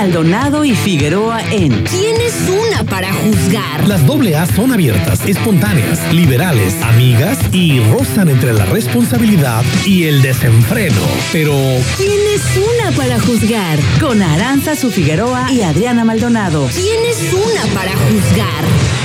Maldonado y Figueroa en ¿Quién es una para juzgar? Las doble A son abiertas, espontáneas, liberales, amigas y rozan entre la responsabilidad y el desenfreno. Pero ¿Quién es una para juzgar? con Aranza Su Figueroa y Adriana Maldonado. ¿Quién es una para juzgar?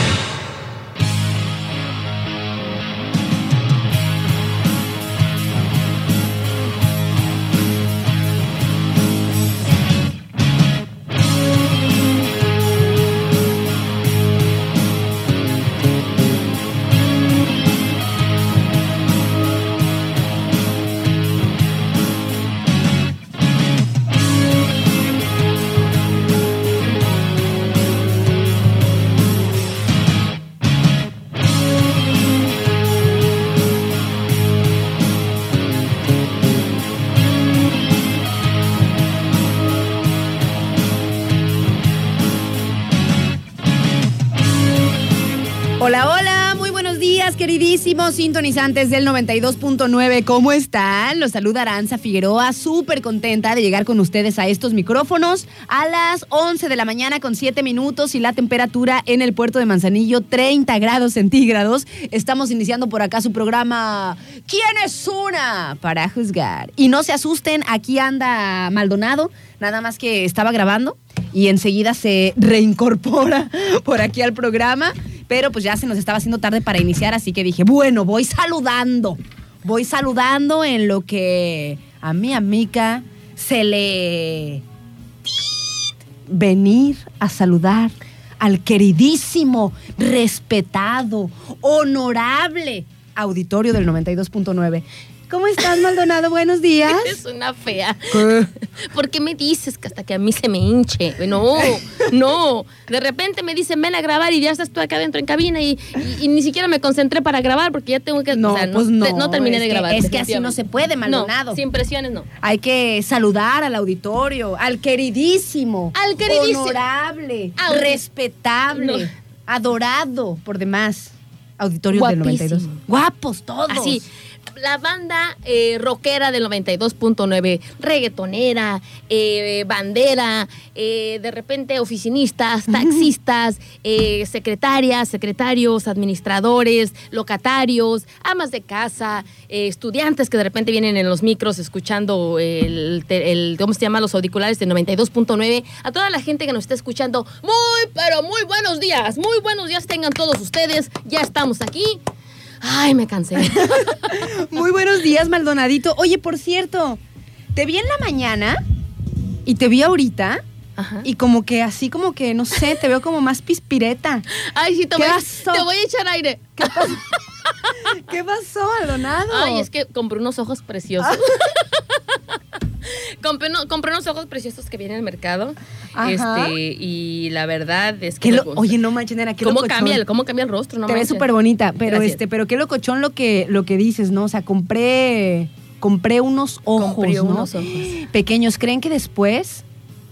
Queridísimos sintonizantes del 92.9. ¿Cómo están? Los saluda Aranza Figueroa, súper contenta de llegar con ustedes a estos micrófonos a las 11 de la mañana con 7 minutos y la temperatura en el puerto de Manzanillo 30 grados centígrados. Estamos iniciando por acá su programa ¿Quién es una? para juzgar. Y no se asusten, aquí anda Maldonado, nada más que estaba grabando y enseguida se reincorpora por aquí al programa, pero pues ya se nos estaba haciendo tarde para iniciar, así que dije, bueno, voy saludando, voy saludando en lo que a mi amiga se le venir a saludar al queridísimo, respetado, honorable auditorio del 92.9. ¿Cómo estás, Maldonado? Buenos días. Es una fea. ¿Qué? ¿Por qué me dices que hasta que a mí se me hinche? No, no. De repente me dicen, ven a grabar y ya estás tú acá adentro en cabina y, y- y ni siquiera me concentré para grabar porque ya tengo que... No, o sea, pues no. te- no terminé de que- grabar. Es que así no se puede, Maldonado. No, sin presiones no. Hay que saludar al auditorio, al queridísimo, Al queridísimo. honorable, Audi- respetable, No. adorado por demás auditorio del Guapísimo. 92. Guapos todos. Así. La banda eh, rockera del 92.9, reggaetonera, eh, bandera, eh, de repente oficinistas, taxistas, eh, secretarias, secretarios, administradores, locatarios, amas de casa, estudiantes que de repente vienen en los micros escuchando el, el- ¿cómo se llama? Los auriculares del 92.9. A toda la gente que nos está escuchando, muy, pero muy buenos días, muy buenos días tengan todos ustedes. Ya estamos aquí. Ay, me cansé. Muy buenos días, Maldonadito. Oye, por cierto, te vi en la mañana y te vi ahorita Ajá. y como que así como que, no sé, te veo como más pispireta. Ay, sí, te ¿Qué voy, pasó? te voy a echar aire. ¿Qué pasó, Maldonado? Ay, es que compré unos ojos preciosos. compré, uno- compré unos ojos preciosos que vienen al mercado. Ajá. Este, y la verdad es que. Lo- oye, no manches, nena, qué ¿Cómo locochón. cambia, el, ¿Cómo cambia el rostro? No te ves manches. súper bonita, pero Gracias. este, pero qué locochón lo que, lo que dices, ¿no? O sea, compré, compré unos ojos, Compré ¿no? unos ojos. Pequeños, ¿creen que después?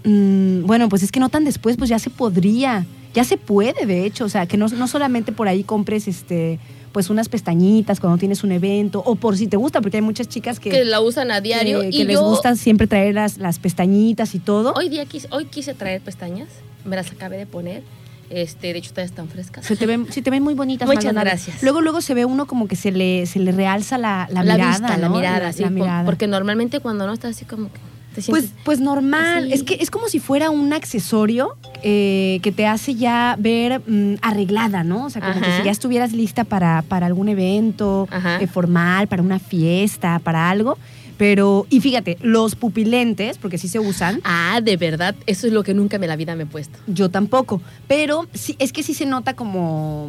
Mm, bueno, pues es que no tan después, pues ya se podría, ya se puede, de hecho, o sea, que no, no solamente por ahí compres, este, pues unas pestañitas cuando tienes un evento, o por si te gusta, porque hay muchas chicas que, Que la usan a diario. que- y que les yo gusta siempre traer las, las pestañitas y todo. Hoy, día quise, hoy quise traer pestañas. Me las acabé de poner. Este, de hecho, todavía están frescas. Se te ven, sí te ven muy bonitas. Muchas Maldonado. gracias. Luego, luego se ve uno como que se le, se le realza la, la, mirada, vista, la ¿no? mirada, sí. la por-. Porque normalmente cuando no estás así como que Pues, pues normal. así. Es que es como si fuera un accesorio eh, que te hace ya ver mm, arreglada, ¿no? O sea, como que si ya estuvieras lista para, para algún evento eh, formal, para una fiesta, para algo. Pero, y fíjate, los pupilentes, porque sí se usan, Ah, de verdad, eso es lo que nunca en la vida me he puesto. yo tampoco. Pero sí, es que sí se nota como,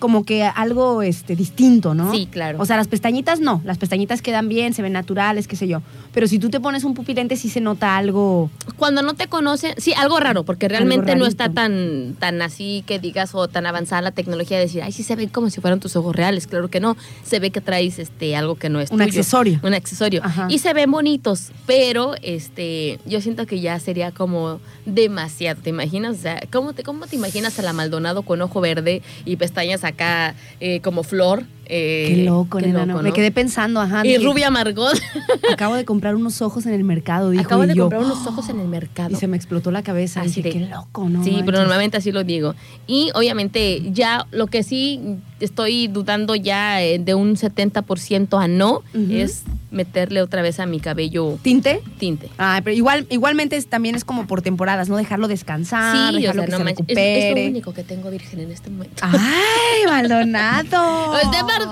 como que algo este, distinto, ¿no? Sí, claro. O sea, las pestañitas no, las pestañitas quedan bien, se ven naturales, qué sé yo. Pero si tú te pones un pupilente sí se nota algo Cuando no te conocen, sí, algo raro, porque realmente no está tan, tan así que digas o tan avanzada la tecnología de decir, ay, sí se ven como si fueran tus ojos reales. Claro que no. Se ve que traes este algo que no es un tuyo. accesorio. Un accesorio. Ajá. Y se ven bonitos, pero este, yo siento que ya sería como demasiado. ¿Te imaginas? O sea, ¿cómo te, cómo te imaginas a la Maldonado con ojo verde y pestañas acá eh, como flor? Eh, Qué loco, nena, no. Me quedé pensando, ajá. Y Rubia Margot. Acabo de comprar unos ojos en el mercado, dijo. Acabo de yo, comprar unos ojos en el mercado. Y se me explotó la cabeza. Así Dije, de- qué loco, ¿no? Sí, pero normalmente así lo digo. Y obviamente ya lo que sí estoy dudando ya eh, de un 70% a no es meterle otra vez a mi cabello ¿Tinte? tinte. Ah, pero igual, igualmente es- también es como por temporadas, ¿no? Dejarlo descansar, sí, o dejarlo sea, que no se manches, es, recupere. es lo único que tengo virgen en este momento. ¡Ay, Maldonado!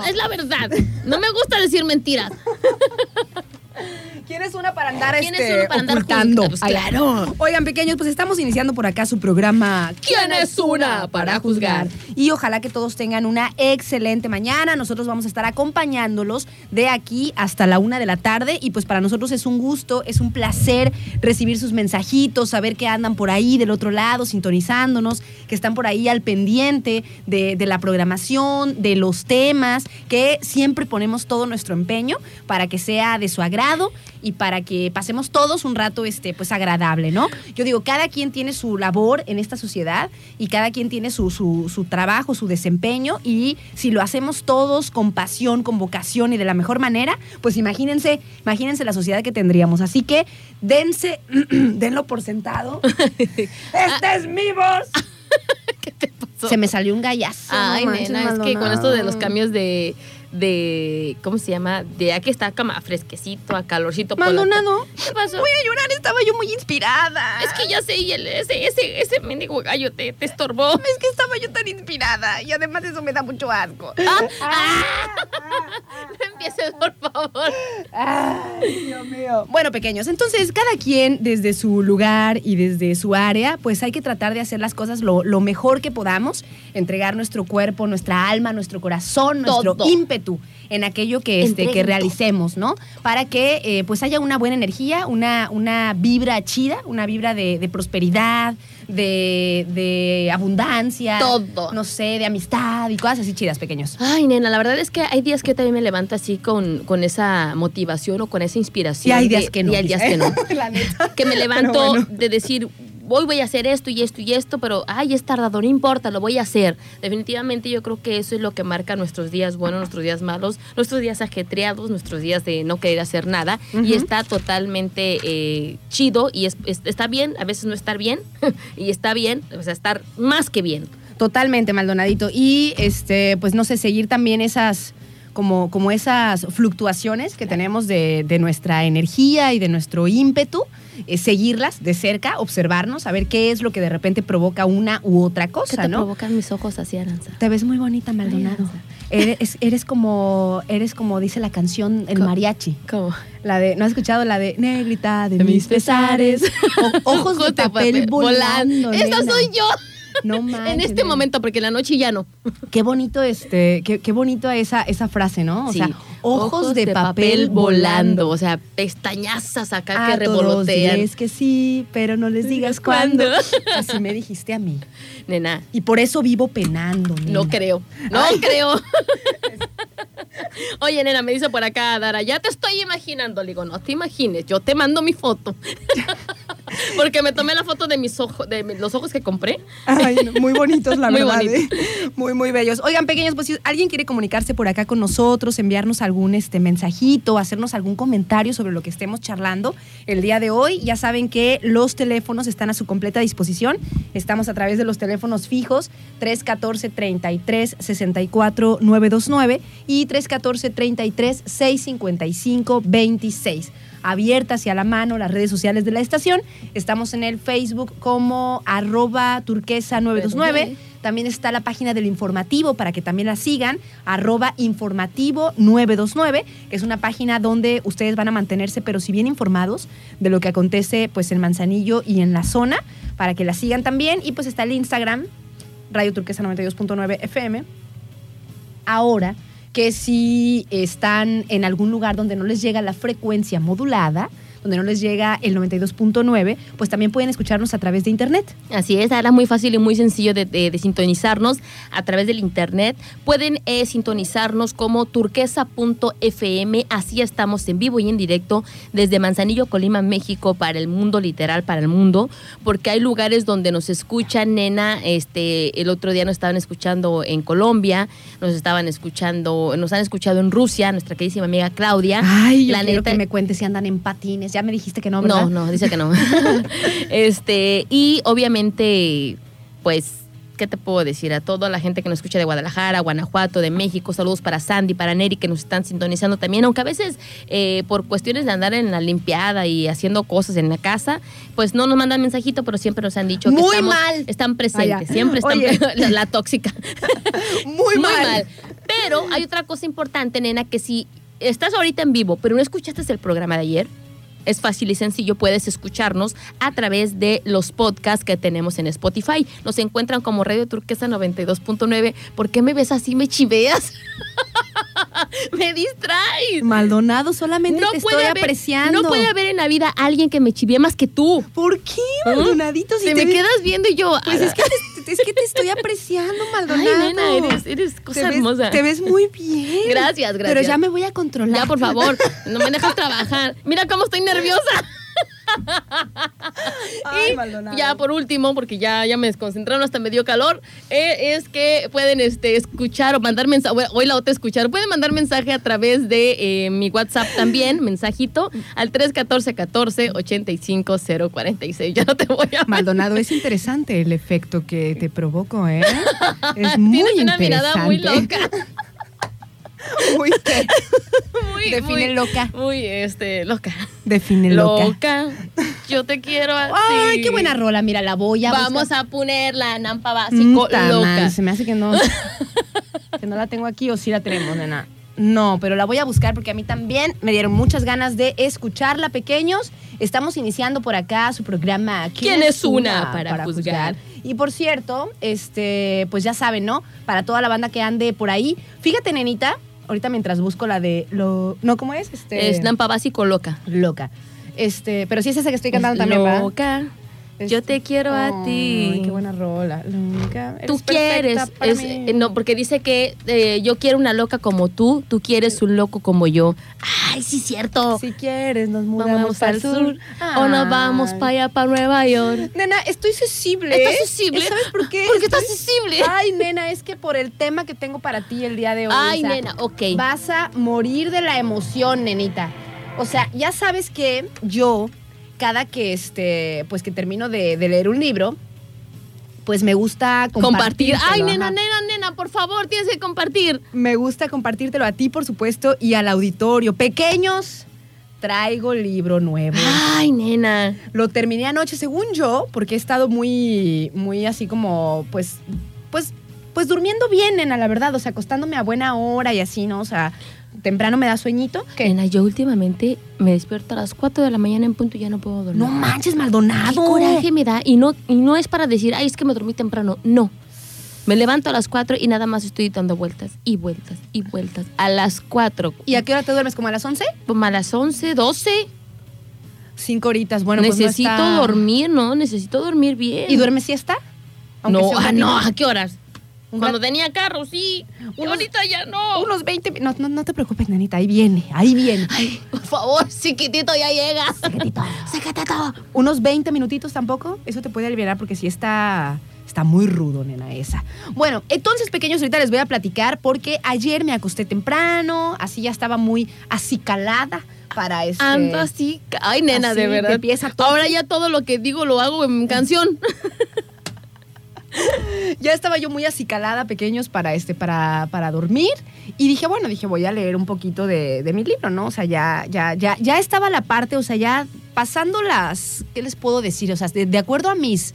Es, la verdad. No me gusta decir mentiras. ¿Quién es una para andar, ¿Quién es este, uno para andar ocultando? juzgando? Claro. Oigan, pequeños, pues estamos iniciando por acá su programa ¿Quién es una para juzgar? Y ojalá que todos tengan una excelente mañana. Nosotros vamos a estar acompañándolos de aquí hasta la una de la tarde. Y pues para nosotros es un gusto, es un placer recibir sus mensajitos, saber que andan por ahí del otro lado, sintonizándonos, que están por ahí al pendiente de, de la programación, de los temas, que siempre ponemos todo nuestro empeño para que sea de su agrado y para que pasemos todos un rato este, pues agradable, ¿no? Yo digo, cada quien tiene su labor en esta sociedad y cada quien tiene su, su, su trabajo, su desempeño y si lo hacemos todos con pasión, con vocación y de la mejor manera, pues imagínense, imagínense la sociedad que tendríamos. Así que dense, denlo por sentado. ¡Esta es mi voz! ¿Qué te pasó? Se me salió un gallazo. no Ay, manches, nena, es que con esto de los cambios de, de ¿cómo se llama? De aquí está como a fresquecito, a calorcito. Maldonado, ¿Qué pasó? voy a llorar, estaba yo muy inspirada. Es que ya sé, y el- ese, ese, ese mendigo gallo te, te estorbó. Es que estaba yo tan inspirada y además eso me da mucho asco. No empieces, por favor. Ay, Dios mío. Bueno, pequeños, entonces cada quien desde su lugar y desde su área, pues hay que tratar de hacer las cosas lo, lo mejor que podamos, entregar nuestro cuerpo, nuestra alma, nuestro corazón, nuestro Todo. Ímpetu en aquello que, este, que realicemos, ¿no? Para que eh, pues haya una buena energía, una, una vibra chida, una vibra de, de prosperidad, de, de abundancia. Todo. No sé, de amistad y cosas así chidas, pequeños. Ay, nena, la verdad es que hay días que también me levanto así con, con esa motivación o con esa inspiración. Y hay de- días que no. Y hay días que no. La neta. que me levanto bueno. de decir, hoy voy a hacer esto y esto y esto, pero ay, es tardado, no importa, lo voy a hacer. Definitivamente yo creo que eso es lo que marca nuestros días buenos, nuestros días malos, nuestros días ajetreados, nuestros días de no querer hacer nada. Y está totalmente eh, chido y es- es- está bien, a veces no estar bien, y está bien, o sea, estar más que bien. Totalmente, Maldonadito. Y este, pues no sé, seguir también esas, como, como esas fluctuaciones que tenemos de, de nuestra energía y de nuestro ímpetu, eh, seguirlas de cerca, observarnos, saber qué es lo que de repente provoca una u otra ¿Qué cosa, te ¿no? provocan mis ojos así, Aranza? Te ves muy bonita, Maldonado. Aranza. Eres, eres como, eres como dice la canción El mariachi. ¿Cómo? La de, ¿no has escuchado la de Negrita de, De mis pesares? O- ojos de papel volando. Esa soy yo. No en manches, este nena. momento, porque en la noche ya no. Qué bonito este, qué, qué bonito esa, esa frase, ¿no? O Sí. sea, ojos, de, papel, volando. O sea, pestañazas acá A que revolotean. diles que sí, pero no les digas cuándo. Así me dijiste a mí. Nena, Y por eso vivo penando. no nena. creo. No creo. Oye, nena, me dice por acá, Dara, ya te estoy imaginando. Le digo, no te imagines, yo te mando mi foto. Porque me tomé la foto de mis ojos, de los ojos que compré. Ay, muy bonitos, la Muy verdad. ¿eh? Muy, muy bellos. Oigan, pequeños, pues si alguien quiere comunicarse por acá con nosotros, enviarnos algún este, mensajito, hacernos algún comentario sobre lo que estemos charlando el día de hoy, ya saben que los teléfonos están a su completa disposición. Estamos a través de los teléfonos fijos 314-33-64-929 y 314-33-655-26 abiertas y a la mano las redes sociales de la estación. Estamos en el Facebook como arroba turquesa 929. También está la página del informativo para que también la sigan, arroba informativo 929, que es una página donde ustedes van a mantenerse, pero si bien informados de lo que acontece pues en Manzanillo y en la zona, para que la sigan también. Y pues está el Instagram, Radio Turquesa 92.9 FM. Ahora que si están en algún lugar donde no les llega la frecuencia modulada, donde no les llega el 92.9, pues también pueden escucharnos a través de internet. Así es, ahora muy fácil y muy sencillo de, de- de sintonizarnos a través del internet. Pueden eh, sintonizarnos como turquesa.fm, así estamos en vivo y en directo desde Manzanillo, Colima, México, para el mundo, literal, para el mundo, porque hay lugares donde nos escuchan, nena, este, el otro día nos estaban escuchando en Colombia, nos estaban escuchando, nos han escuchado en Rusia, nuestra queridísima amiga Claudia. Ay, yo La quiero neta- que me cuentes si andan en patines. Ya me dijiste que no, ¿verdad? no, no, dice que no. este, y obviamente, pues, ¿qué te puedo decir? A toda la gente que nos escucha de Guadalajara, Guanajuato, de México, saludos para Sandy, para Neri, que nos están sintonizando también, aunque a veces eh, por cuestiones de andar en la limpiada y haciendo cosas en la casa, pues no nos mandan mensajito, pero siempre nos han dicho que Muy estamos- mal. están presentes, siempre están la, la tóxica. Muy, mal. Pero hay otra cosa importante, nena, que si estás ahorita en vivo, pero no escuchaste el programa de ayer, es fácil y sencillo, puedes escucharnos a través de los podcasts que tenemos en Spotify. Nos encuentran como Radio Turquesa 92.9. ¿Por qué me ves así? ¿Me chiveas? me distraes. Maldonado, solamente te estoy apreciando. no puede haber en la vida alguien que me chivee más que tú. ¿Por qué, Maldonadito? Si Te te me quedas viendo y yo. Pues es que, es que te estoy apreciando, Ay, Maldonado. nena, eres, eres cosa te ves, hermosa. Te ves muy bien. Gracias, gracias. Pero ya me voy a controlar. Ya, por favor, no me dejas trabajar. Mira cómo estoy nerviosa. Ay, Y Maldonado. ya por último, porque ya, ya me desconcentraron, hasta me dio calor, eh, es que pueden este, escuchar o mandar mensaje, hoy la otra escuchar, pueden mandar mensaje a través de eh, mi WhatsApp también, mensajito, al 314-14-85-046. Ya no te voy a... Maldonado, es interesante el efecto que te provoco, ¿eh? Es muy Tienes una interesante. mirada muy loca. Muy qué? Muy, Define muy- loca. Muy, este, loca. Define loca. Loca. Yo te quiero así. Ay, qué buena rola. Mira, la voy a Vamos buscar. a poner la nampa básico loca. se me hace que no. que no la tengo aquí o sí la tenemos, nena. No, pero la voy a buscar porque a mí también me dieron muchas ganas de escucharla, pequeños. Estamos iniciando por acá su programa ¿Quién es una para juzgar? Y por cierto, este, pues ya saben, ¿no? Para toda la banda que ande por ahí. Fíjate, nenita, ahorita mientras busco la de lo. No, ¿cómo es? Este. Es nampa básico loca. loca. Este, pero sí es esa que estoy cantando también, ¿verdad? Yo te quiero a ti. Ay, qué buena rola. Loca. Tú Eres quieres, es- eh, no, porque dice que eh, yo quiero una loca como tú, tú quieres un loco como yo. Ay, sí, cierto. Si quieres, nos mudamos al sur, o nos vamos para allá, para Nueva York. Nena, estoy sensible. ¿Estás sensible? ¿Sabes por qué? ¿Por qué estás Estoy- sensible? Ay, nena, es que por el tema que tengo para ti el día de hoy. Ay, o sea, nena, ok. Vas a morir de la emoción, nenita. O sea, ya sabes que yo, cada que este, pues que termino de, de leer un libro, pues me gusta Compartir. Ay, nena, ajá. nena, nena, por favor, tienes que compartir. Me gusta compartírtelo a ti, por supuesto, y al auditorio. Pequeños, traigo libro nuevo. Ay, nena. Lo terminé anoche, según yo, porque he estado muy, muy así como, pues, pues, pues durmiendo bien, nena, la verdad. O sea, acostándome a buena hora y así, ¿no? O sea, temprano me da sueñito. ¿Qué? Nena, yo últimamente me despierto a las 4 de la mañana en punto y ya no puedo dormir. No manches, Qué Maldonado. coraje me da. Y no, y no es para decir, ay, es que me dormí temprano. No. Me levanto a las 4 y nada más estoy dando vueltas y vueltas y vueltas. A las 4. ¿Y a qué hora te duermes? ¿Como a las 11? Como a las 11, 12. Cinco horitas. Bueno, pues no Necesito está- dormir, ¿no? Necesito dormir bien. ¿Y duermes siesta? Aunque No, ah, no, ¿a qué horas? Un Cuando tenía carro, sí. Unos- ahorita ya no. Unos 20. mi- No, no, no te preocupes, nenita. Ahí viene, ahí viene. Ay, por favor, chiquitito, ya llegas. Sácate todo. Unos 20 minutitos tampoco. Eso te puede aliviar porque sí está. Está muy rudo, nena, esa. Bueno, entonces, pequeños, ahorita les voy a platicar porque ayer me acosté temprano, así ya estaba muy acicalada para este. Ando así. Ay, nena, así, de verdad. de pies a tope. Ahora ya todo lo que digo lo hago en canción. Ya estaba yo muy acicalada, pequeños, para este, para, para dormir. Y dije, bueno, dije, voy a leer un poquito de, de mi libro, ¿no? O sea, ya, ya, ya, ya estaba la parte, o sea, ya pasando las. ¿Qué les puedo decir? O sea, de, de acuerdo a mis.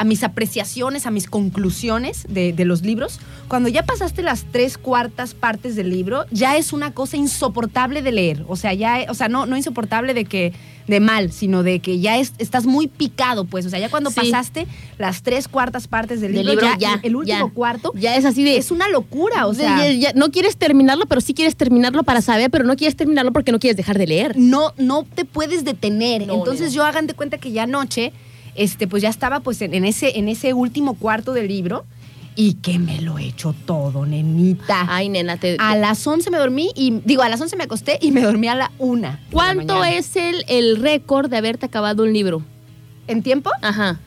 A mis apreciaciones, a mis conclusiones de, de los libros, cuando ya pasaste las tres cuartas partes del libro, ya es una cosa insoportable de leer. O sea, ya, o sea, no, no insoportable de que de mal, sino de que ya es- estás muy picado, pues. O sea, ya cuando Sí. pasaste las tres cuartas partes del Del libro, ya, ya, el último ya. cuarto Ya es así de. es una locura. O de- sea, ya- no quieres terminarlo, pero sí quieres terminarlo para saber, pero no quieres terminarlo porque no quieres dejar de leer. no, no te puedes detener. No, Entonces yo hagan de cuenta que ya anoche, este, pues ya estaba pues en, en ese, en ese último cuarto del libro y que me lo he hecho todo, nenita. Ay, nena, te. a las 11 me dormí y, digo, a las 11 me acosté y me dormí a la 1. ¿Cuánto es el, el récord de haberte acabado un libro? ¿En tiempo? Ajá.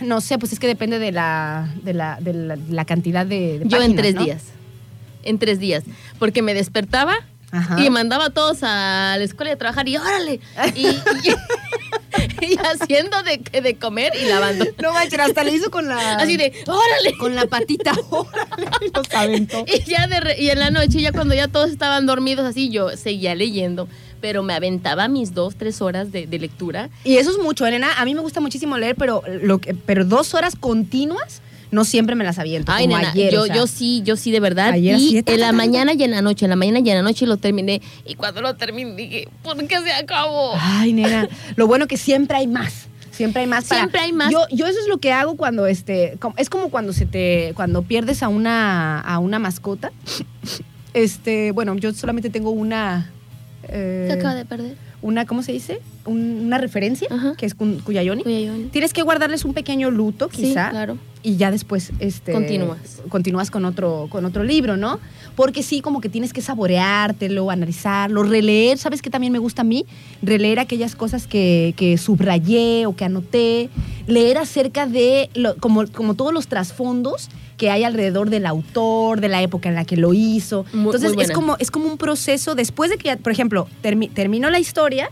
No sé, pues es que depende de la, de la, de la, de la cantidad de, de Yo en tres ¿no? días. En tres días. Porque me despertaba Ajá. y mandaba a todos a la escuela a trabajar y órale. Y, y- y haciendo de, de comer y lavando. No manches, hasta le hizo con la... Así de, órale. Con la patita. Órale, y los aventó. Y ya de re- y en la noche, ya cuando ya todos estaban dormidos así, yo seguía leyendo. Pero me aventaba mis dos, tres horas de, de lectura. Y eso es mucho, Elena. A mí me gusta muchísimo leer, pero, lo que, pero dos horas continuas no siempre me las aviento. Ay, como nena, ayer, yo, o sea. yo sí, yo sí, de verdad. Ayer y en la mañana y en la noche, en la mañana y en la noche lo terminé. Y cuando lo terminé dije, ¿por qué se acabó? Ay, nena. Lo bueno que siempre hay más. Siempre hay más. para- Siempre hay más. Yo, yo eso es lo que hago cuando este. Es como cuando se te. Cuando pierdes a una, a una mascota. Este, bueno, yo solamente tengo una. eh, Se acaba de perder. Una, ¿cómo se dice? Un- una referencia, Ajá. que es Cuyayoni. Cuyayoni. Tienes que guardarles un pequeño luto, Sí, quizá. claro. Y ya después este Continúas. continúas con otro con otro libro no porque sí como que tienes que saboreártelo analizarlo releer. Sabes que también me gusta a mí releer aquellas cosas que, que subrayé o que anoté. Leer acerca de lo- como como todos los trasfondos que hay alrededor del autor de la época en la que lo hizo. Muy- entonces muy es como es como un proceso después de que por ejemplo termi- termino la historia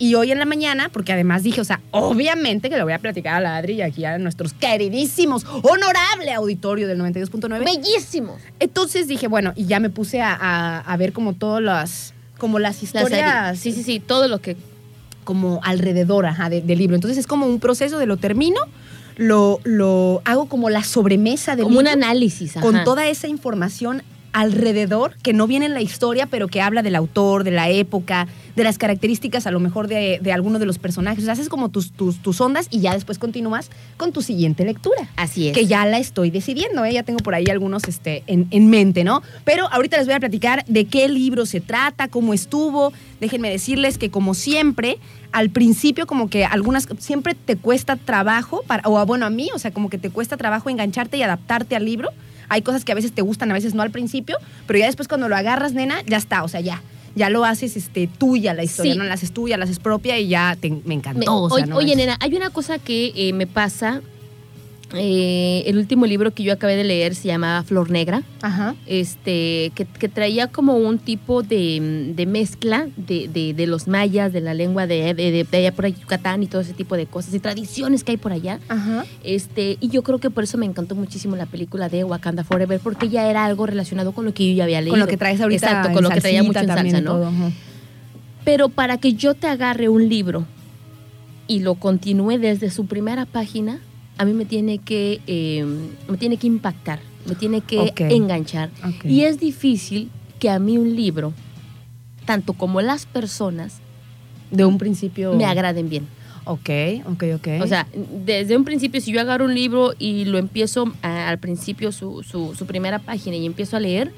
y hoy en la mañana, porque además dije, o sea, obviamente que le voy a platicar a la Adri y aquí a nuestros queridísimos, honorable auditorio del 92.9. Bellísimo. Entonces dije, bueno, y ya me puse a, a- a ver como todas las, como las La historias. Sí, sí, sí, todo lo que... como alrededor ajá, de- del libro. Entonces es como un proceso de lo termino, lo, lo hago como la sobremesa del Como un libro análisis, ajá. con toda esa información alrededor que no viene en la historia, pero que habla del autor, de la época, de las características a lo mejor de, de alguno de los personajes. O sea, haces como tus, tus, tus ondas y ya después continúas con tu siguiente lectura. Así es. Que ya la estoy decidiendo, ¿eh? ya tengo por ahí algunos este, en, en mente, ¿no? Pero ahorita les voy a platicar de qué libro se trata, cómo estuvo. Déjenme decirles que como siempre, al principio como que algunas, siempre te cuesta trabajo, para, o bueno, a mí, o sea, como que te cuesta trabajo engancharte y adaptarte al libro. Hay cosas que a veces te gustan, a veces no al principio, pero ya después cuando lo agarras, nena, ya está, o sea, ya. Ya lo haces este, tuya la historia, Sí. no la haces tuya, la haces propia y ya te- me Me- encantó. o sea, oye, no oye, es- nena, hay una cosa que eh, me pasa. Eh, el último libro que yo acabé de leer se llamaba Flor Negra. Ajá. este, que, que traía como un tipo de, de mezcla de, de- de los mayas, de la lengua de, de, allá por ahí, Yucatán y todo ese tipo de cosas y tradiciones que hay por allá. Ajá. Este, y yo creo que por eso me encantó muchísimo la película de Wakanda Forever, porque ya era algo relacionado con lo que yo ya había leído. Con lo que traes ahorita Exacto, en con lo que traía mucho en salsa, ¿no? todo. Pero para que yo te agarre un libro y lo continúe desde su primera página, a mí me tiene que, eh, me tiene que impactar, me tiene que enganchar. Y es difícil que a mí un libro, tanto como las personas, De un principio. me agraden bien. Ok, ok, ok. O sea, desde un principio, si yo agarro un libro y lo empiezo a- al principio, su, su- su primera página, y empiezo a leer,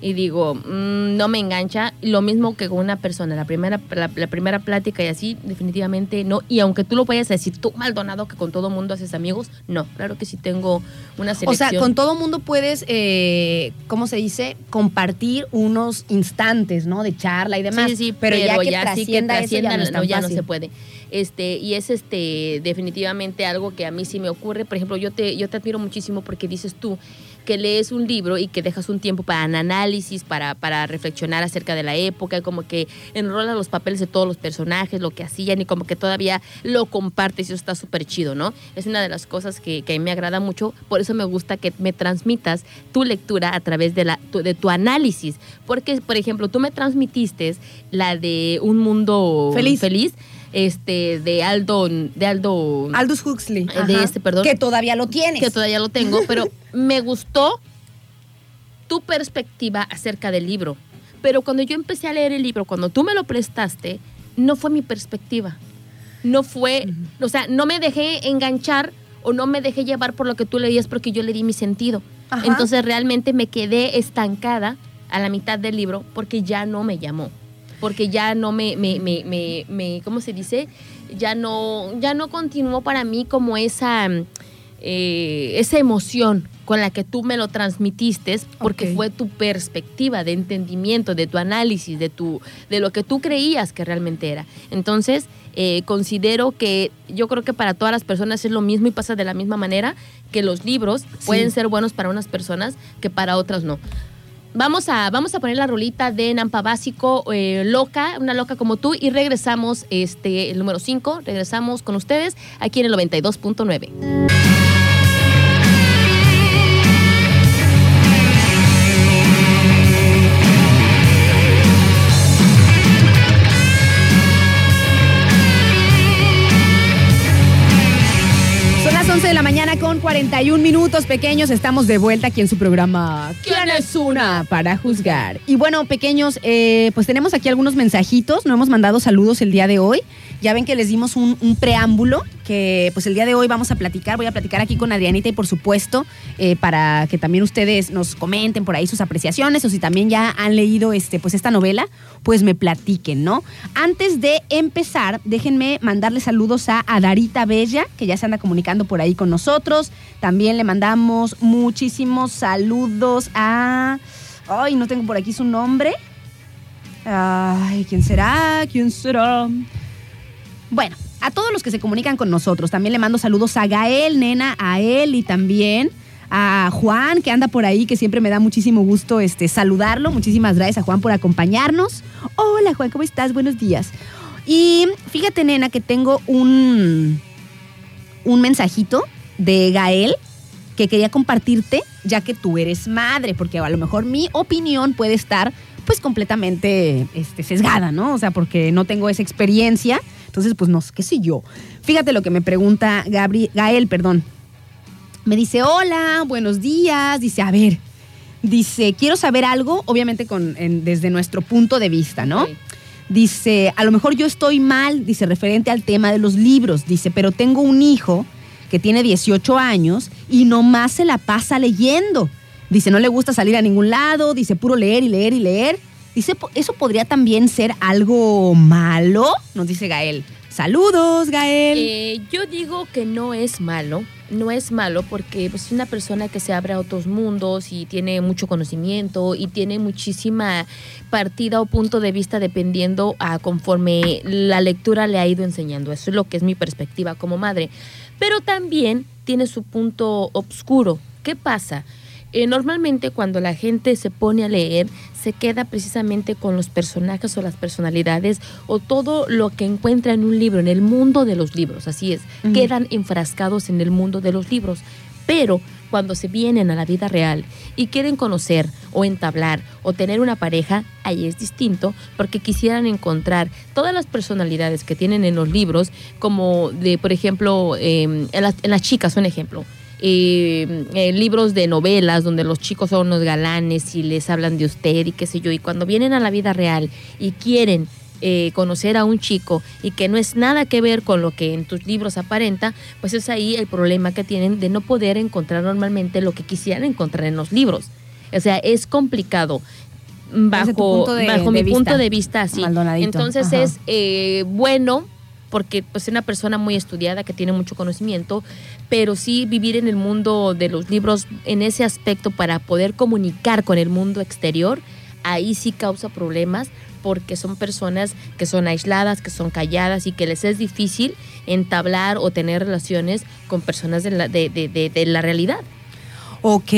y digo, mm, no me engancha, lo mismo que con una persona, la primera, la, la primera plática y así, definitivamente no. Y aunque tú lo vayas a decir, tú Maldonado, que con todo mundo haces amigos, no, claro que sí tengo una o selección. sea, con todo mundo puedes, eh, ¿cómo se dice? Compartir unos instantes, ¿no? De charla y demás. Sí, sí, pero, ya que sí que trascienda eso ya no, tan ya no se puede. Este, y es este definitivamente algo que a mí sí me ocurre. Por ejemplo, yo te, yo te admiro muchísimo porque dices tú que lees un libro y que dejas un tiempo para análisis, para, para reflexionar acerca de la época, como que enrolas los papeles de todos los personajes, lo que hacían, y como que todavía lo compartes, y eso está súper chido, ¿no? Es una de las cosas que, que a mí me agrada mucho, por eso me gusta que me transmitas tu lectura a través de, la, tu, de tu análisis. Porque, por ejemplo, tú me transmitiste la de un mundo Feliz. feliz este, de Aldo, de Aldo, Aldous Huxley. Eh, de ajá, este, perdón. Que todavía lo tienes. que todavía lo tengo, pero me gustó tu perspectiva acerca del libro. Pero cuando yo empecé a leer el libro, cuando tú me lo prestaste, no fue mi perspectiva. No fue, o sea, no me dejé enganchar o no me dejé llevar por lo que tú leías porque yo le di mi sentido. Ajá. Entonces realmente me quedé estancada a la mitad del libro porque ya no me llamó. Porque ya no me, me, me, me, me- ¿cómo se dice? Ya no, ya no continuó para mí como esa, eh, esa emoción con la que tú me lo transmitiste, porque fue tu perspectiva de entendimiento, de tu análisis, de, tu, de lo que tú creías que realmente era. Entonces, eh, considero que yo creo que para todas las personas es lo mismo y pasa de la misma manera que los libros pueden ser buenos para unas personas que para otras no. Vamos a, vamos a poner la rolita de Nampa Básico, eh, loca, una loca como tú, y regresamos, este, el número 5, regresamos con ustedes aquí en el 92.9. 41 minutos pequeños. Estamos de vuelta aquí en su programa. ¿Quién es una para juzgar? Y bueno, pequeños, eh, pues tenemos aquí algunos mensajitos. No hemos mandado saludos el día de hoy. Ya ven que les dimos un, preámbulo que pues el día de hoy vamos a platicar. Voy a platicar aquí con Adrianita y por supuesto eh, para que también ustedes nos comenten por ahí sus apreciaciones o si también ya han leído este, pues esta novela, pues me platiquen, ¿no? Antes de empezar, déjenme mandarle saludos a Adarita Bella, que ya se anda comunicando por ahí con nosotros. También le mandamos muchísimos saludos a... Ay, no tengo por aquí su nombre. Ay, ¿quién será? ¿Quién será? Bueno, a todos los que se comunican con nosotros, también le mando saludos a Gael, nena, a él y también a Juan, que anda por ahí, que siempre me da muchísimo gusto este, saludarlo. Muchísimas gracias a Juan por acompañarnos. Hola Juan, ¿cómo estás? Buenos días. Y fíjate, nena, que tengo un, un mensajito de Gael que quería compartirte, ya que tú eres madre, porque a lo mejor mi opinión puede estar pues completamente este, sesgada, ¿no? O sea, porque no tengo esa experiencia. Entonces, pues no sé, qué sé yo. Fíjate lo que me pregunta Gabri- Gael, perdón. Me dice, hola, buenos días. Dice, a ver, dice, quiero saber algo, obviamente con, en- desde nuestro punto de vista, ¿no? Dice, a lo mejor yo estoy mal, dice, referente al tema de los libros. Dice, pero tengo un hijo que tiene 18 años y nomás se la pasa leyendo. Dice, no le gusta salir a ningún lado, dice, puro leer y leer y leer. Dice, "Po- ¿eso podría también ser algo malo? Nos dice Gael. Saludos, Gael. Eh, yo digo que no es malo, no es malo porque pues, es una persona que se abre a otros mundos y tiene mucho conocimiento y tiene muchísima partida o punto de vista dependiendo a conforme la lectura le ha ido enseñando. Eso es lo que es mi perspectiva como madre. Pero también tiene su punto oscuro. ¿Qué pasa? Eh, normalmente cuando la gente se pone a leer, se queda precisamente con los personajes o las personalidades o todo lo que encuentra en un libro, en el mundo de los libros, así es, quedan enfrascados en el mundo de los libros. Pero cuando se vienen a la vida real y quieren conocer o entablar o tener una pareja, ahí es distinto porque quisieran encontrar todas las personalidades que tienen en los libros, como de, por ejemplo, eh, en, las, en las chicas, un ejemplo eh, eh, libros de novelas donde los chicos son unos galanes y les hablan de usted y qué sé yo, y cuando vienen a la vida real y quieren eh, conocer a un chico y que no es nada que ver con lo que en tus libros aparenta, pues es ahí el problema que tienen de no poder encontrar normalmente lo que quisieran encontrar en los libros. O sea, es complicado bajo, punto de- bajo de mi punto de vista así. Entonces Ajá. es eh, bueno porque pues es una persona muy estudiada que tiene mucho conocimiento, pero sí vivir en el mundo de los libros en ese aspecto para poder comunicar con el mundo exterior, ahí sí causa problemas porque son personas que son aisladas, que son calladas y que les es difícil entablar o tener relaciones con personas de la, de, de- de- de la realidad. Ok,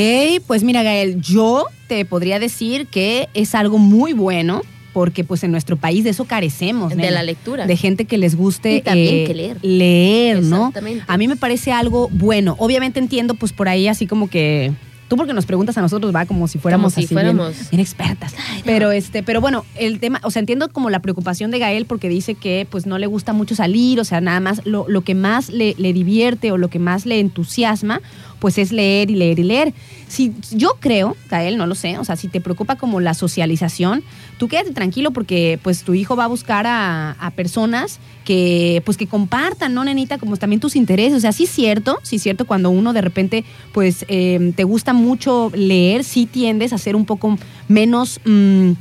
pues mira, Gael, yo te podría decir que es algo muy bueno porque pues en nuestro país de eso carecemos. De nena. la lectura. De gente que les guste Y también eh, que leer. leer, ¿no? Exactamente. A mí me parece algo bueno. Obviamente entiendo pues por ahí así como que Tú porque nos preguntas a nosotros, va como si fuéramos si así fuéramos- bien, expertas. Pero este, pero bueno, el tema, o sea, entiendo como la preocupación de Gael porque dice que pues no le gusta mucho salir, o sea, nada más lo, lo que más le, le divierte o lo que más le entusiasma, pues es leer y leer y leer. Si yo creo, Gael, no lo sé, o sea, si te preocupa como la socialización, tú quédate tranquilo porque pues tu hijo va a buscar a, a personas que pues que compartan, ¿no, nenita? Como también tus intereses. O sea, sí es cierto, sí es cierto, cuando uno de repente pues eh, te gusta mucho leer, sí tiendes a ser un poco menos mm,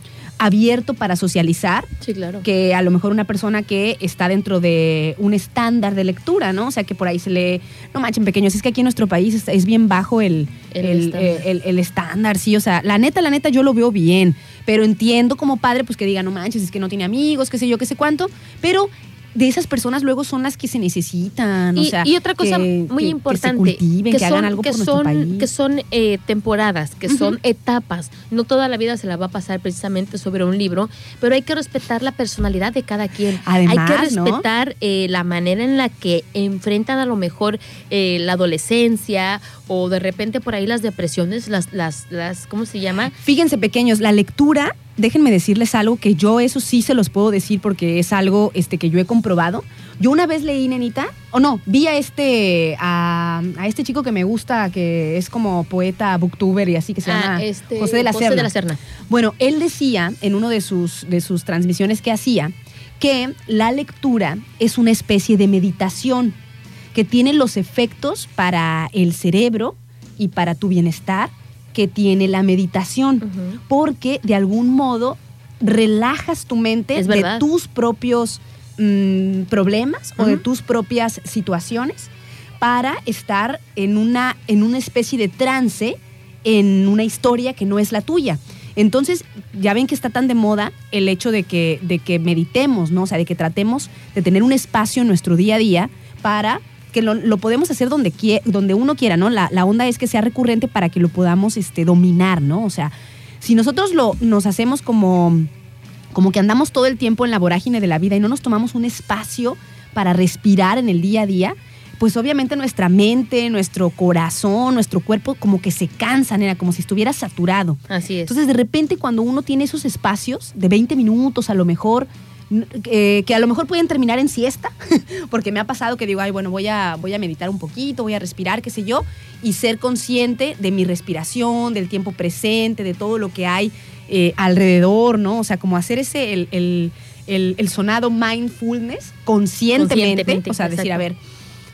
abierto para socializar Sí, claro. que a lo mejor una persona que está dentro de un estándar de lectura, ¿no? O sea, que por ahí se lee, no manchen pequeños, es que aquí en nuestro país es, es bien bajo el, El el, estándar. el- el estándar, sí, o sea, la neta, la neta yo lo veo bien, pero entiendo como padre pues que diga, no manches, es que no tiene amigos, qué sé yo, qué sé cuánto, pero de esas personas luego son las que se necesitan, o Y, sea, y otra cosa que- muy que- importante, que se cultiven, que, son, hagan algo que por nuestro son, país. que son eh, temporadas, que son etapas. No toda la vida se la va a pasar precisamente sobre un libro, pero hay que respetar la personalidad de cada quien. Además, hay que ¿no? respetar eh, la manera en la que enfrentan a lo mejor eh, la adolescencia o de repente por ahí las depresiones, las, las, las, ¿cómo se llama? Fíjense, pequeños, la lectura, déjenme decirles algo que yo eso sí se los puedo decir porque es algo este, que yo he comprobado. Yo una vez leí, nenita, o no, vi a este, a, a este chico que me gusta, que es como poeta, booktuber y así, que se llama Ah, este, José de la José de la Serna. Bueno, él decía en uno de sus, de sus transmisiones que hacía que la lectura es una especie de meditación que tiene los efectos para el cerebro y para tu bienestar que tiene la meditación, porque de algún modo relajas tu mente Es de verdad. tus propios mm, problemas o de tus propias situaciones para estar en una, en una especie de trance en una historia que no es la tuya. Entonces, ya ven que está tan de moda el hecho de que, de que meditemos, ¿no? O sea, de que tratemos de tener un espacio en nuestro día a día para que lo, lo podemos hacer donde, quie- donde uno quiera, ¿no? La, la onda es que sea recurrente para que lo podamos este, dominar, ¿no? O sea, si nosotros lo, nos hacemos como, como que andamos todo el tiempo en la vorágine de la vida y no nos tomamos un espacio para respirar en el día a día, pues obviamente nuestra mente, nuestro corazón, nuestro cuerpo como que se cansan, era como si estuviera saturado. Así es. Entonces, de repente, cuando uno tiene esos espacios de 20 minutos, a lo mejor, eh, que a lo mejor pueden terminar en siesta, porque me ha pasado que digo, ay, bueno, voy a, voy a meditar un poquito, voy a respirar, qué sé yo, y ser consciente de mi respiración, del tiempo presente, de todo lo que hay eh, alrededor, ¿no? O sea, como hacer ese, el, el- el- el sonado mindfulness conscientemente, Conscientemente, o sea, decir, exacto. a ver,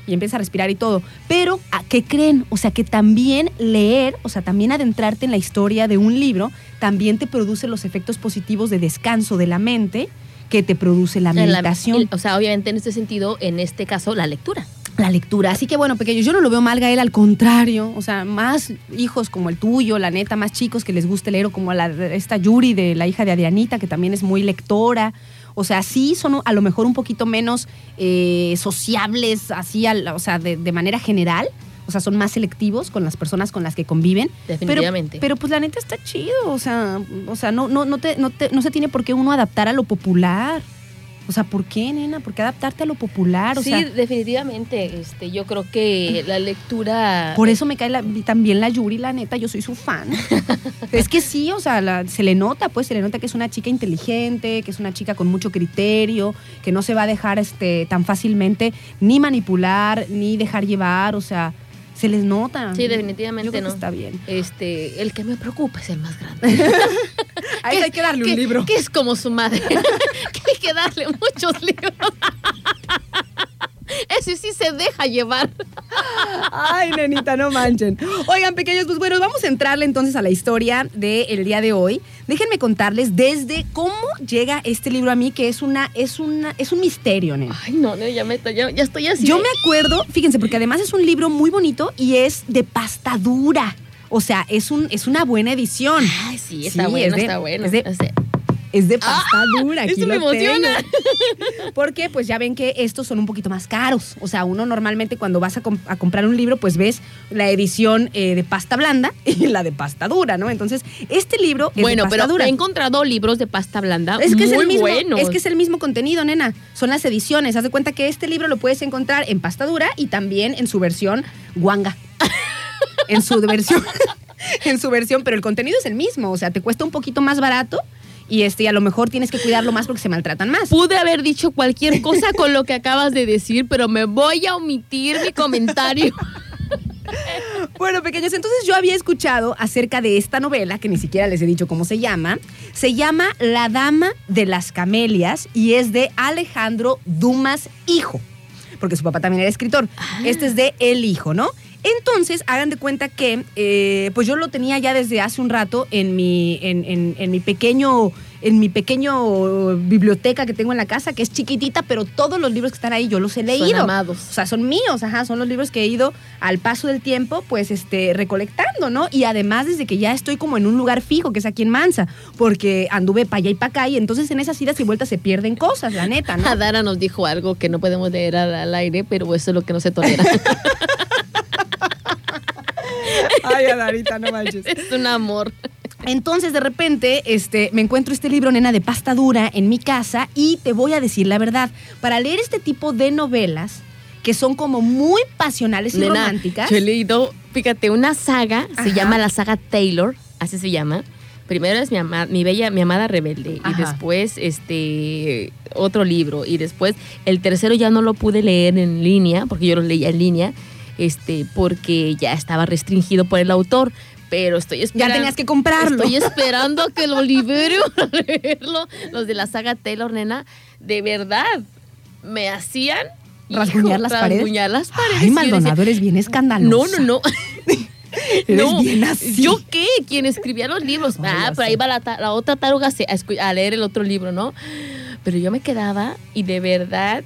y empieza a respirar y todo. Pero, ¿a qué creen? O sea, que también leer, o sea, también adentrarte en la historia de un libro, también te produce los efectos positivos de descanso de la mente que te produce la meditación. o sea, obviamente en este sentido, en este caso, la lectura. la lectura. Así que bueno, pequeños, yo no lo veo mal, Gael, al contrario. O sea, más hijos como el tuyo, la neta, más chicos que les guste leer, o como la, esta Yuri de la hija de Adrianita, que también es muy lectora. O sea, sí son a lo mejor un poquito menos eh, sociables, así, al- o sea, de, de manera general. O sea, son más selectivos con las personas con las que conviven. Pero- Definitivamente. Pero, pues la neta está chido. O sea, o sea no, no, no, te, no, te- no se tiene por qué uno adaptar a lo popular. O sea, ¿por qué, nena? ¿Por qué adaptarte a lo popular? O sí, sea, definitivamente. Este, yo creo que la lectura. Por eso me cae la- también la Yuri, la neta, yo soy su fan. es que sí, o sea, la- se le nota, pues, se le nota que es una chica inteligente, que es una chica con mucho criterio, que no se va a dejar este, tan fácilmente ni manipular, ni dejar llevar, o sea, se les nota. Sí, definitivamente Yo creo que no. está bien. Este, el que me preocupa es el más grande. A ese hay que darle un libro. Que es como su madre. que hay que darle muchos libros. Ese sí se deja llevar. Ay, nenita, no manchen. Oigan, pequeños, pues bueno, vamos a entrarle entonces a la historia del día de hoy. Déjenme contarles desde cómo llega este libro a mí, que es una, es una, es un misterio, nena. Ay, no, no, ya, me, ya, ya estoy así. Yo me acuerdo, fíjense, porque además es un libro muy bonito y es de pasta dura. O sea, es, un, es una buena edición. Ay, sí, está Sí, bueno, es de- está bueno. es de- Es de pasta dura. Aquí eso me lo tengo. emociona. Porque pues ya ven que estos son un poquito más caros. O sea, uno normalmente cuando vas a, com- a comprar un libro, pues ves la edición eh, de pasta blanda y la de pasta dura, ¿no? Entonces, este libro es bueno, de pasta pero dura. he encontrado libros de pasta blanda Es que, es el mismo, buenos. es que es el mismo contenido, nena. Son las ediciones. Haz de cuenta que este libro lo puedes encontrar en pasta dura y también en su versión guanga. en su versión. en su versión, pero el contenido es el mismo, o sea, te cuesta un poquito más barato y este y a lo mejor tienes que cuidarlo más porque se maltratan más. Pude haber dicho cualquier cosa con lo que acabas de decir, pero me voy a omitir mi comentario. Bueno, pequeños, entonces yo había escuchado acerca de esta novela, que ni siquiera les he dicho cómo se llama. Se llama La Dama de las Camelias y es de Alejandro Dumas Hijo, porque su papá también era escritor. Este es de El Hijo, ¿no? Entonces, hagan de cuenta que, eh, pues yo lo tenía ya desde hace un rato en mi, en, en- en mi pequeño, en mi pequeño biblioteca que tengo en la casa, que es chiquitita, pero todos los libros que están ahí yo los he leído. amados. O sea, son míos, ajá, son los libros que he ido al paso del tiempo, pues, este, recolectando, ¿no? Y además desde que ya estoy como en un lugar fijo, que es aquí en Mansa, porque anduve para allá y para acá, y entonces en esas idas y vueltas se pierden cosas, la neta, ¿no? Adara nos dijo algo que no podemos leer al, al aire, pero eso es lo que no se tolera. Ay, Adarita, no manches. es un amor. Entonces, de repente, este, me encuentro este libro, nena, de pasta dura en mi casa y te voy a decir la verdad. Para leer este tipo de novelas, que son como muy pasionales y Nena, románticas. Yo he leído, fíjate, una saga, Ajá. se llama la saga Taylor, así se llama. Primero es mi, ama- mi bella, mi amada rebelde, Ajá. y después este otro libro, y después el tercero ya no lo pude leer en línea, porque yo lo leía en línea, este, porque ya estaba restringido por el autor. Pero estoy Ya esperando. tenías que comprarlo. Estoy esperando a que lo libere para leerlo. Los de la saga Taylor, nena, de verdad, me hacían Rasguñar las paredes. rasguñar las paredes. Ay, Maldonado, eres bien no, escandalosa. no, no. Eres no, bien así. ¿Yo qué? ¿Quién escribía los libros? Ah, ya pero sé. ahí va la, otra taruga a, a leer el otro libro, ¿no? Pero yo me quedaba y de verdad,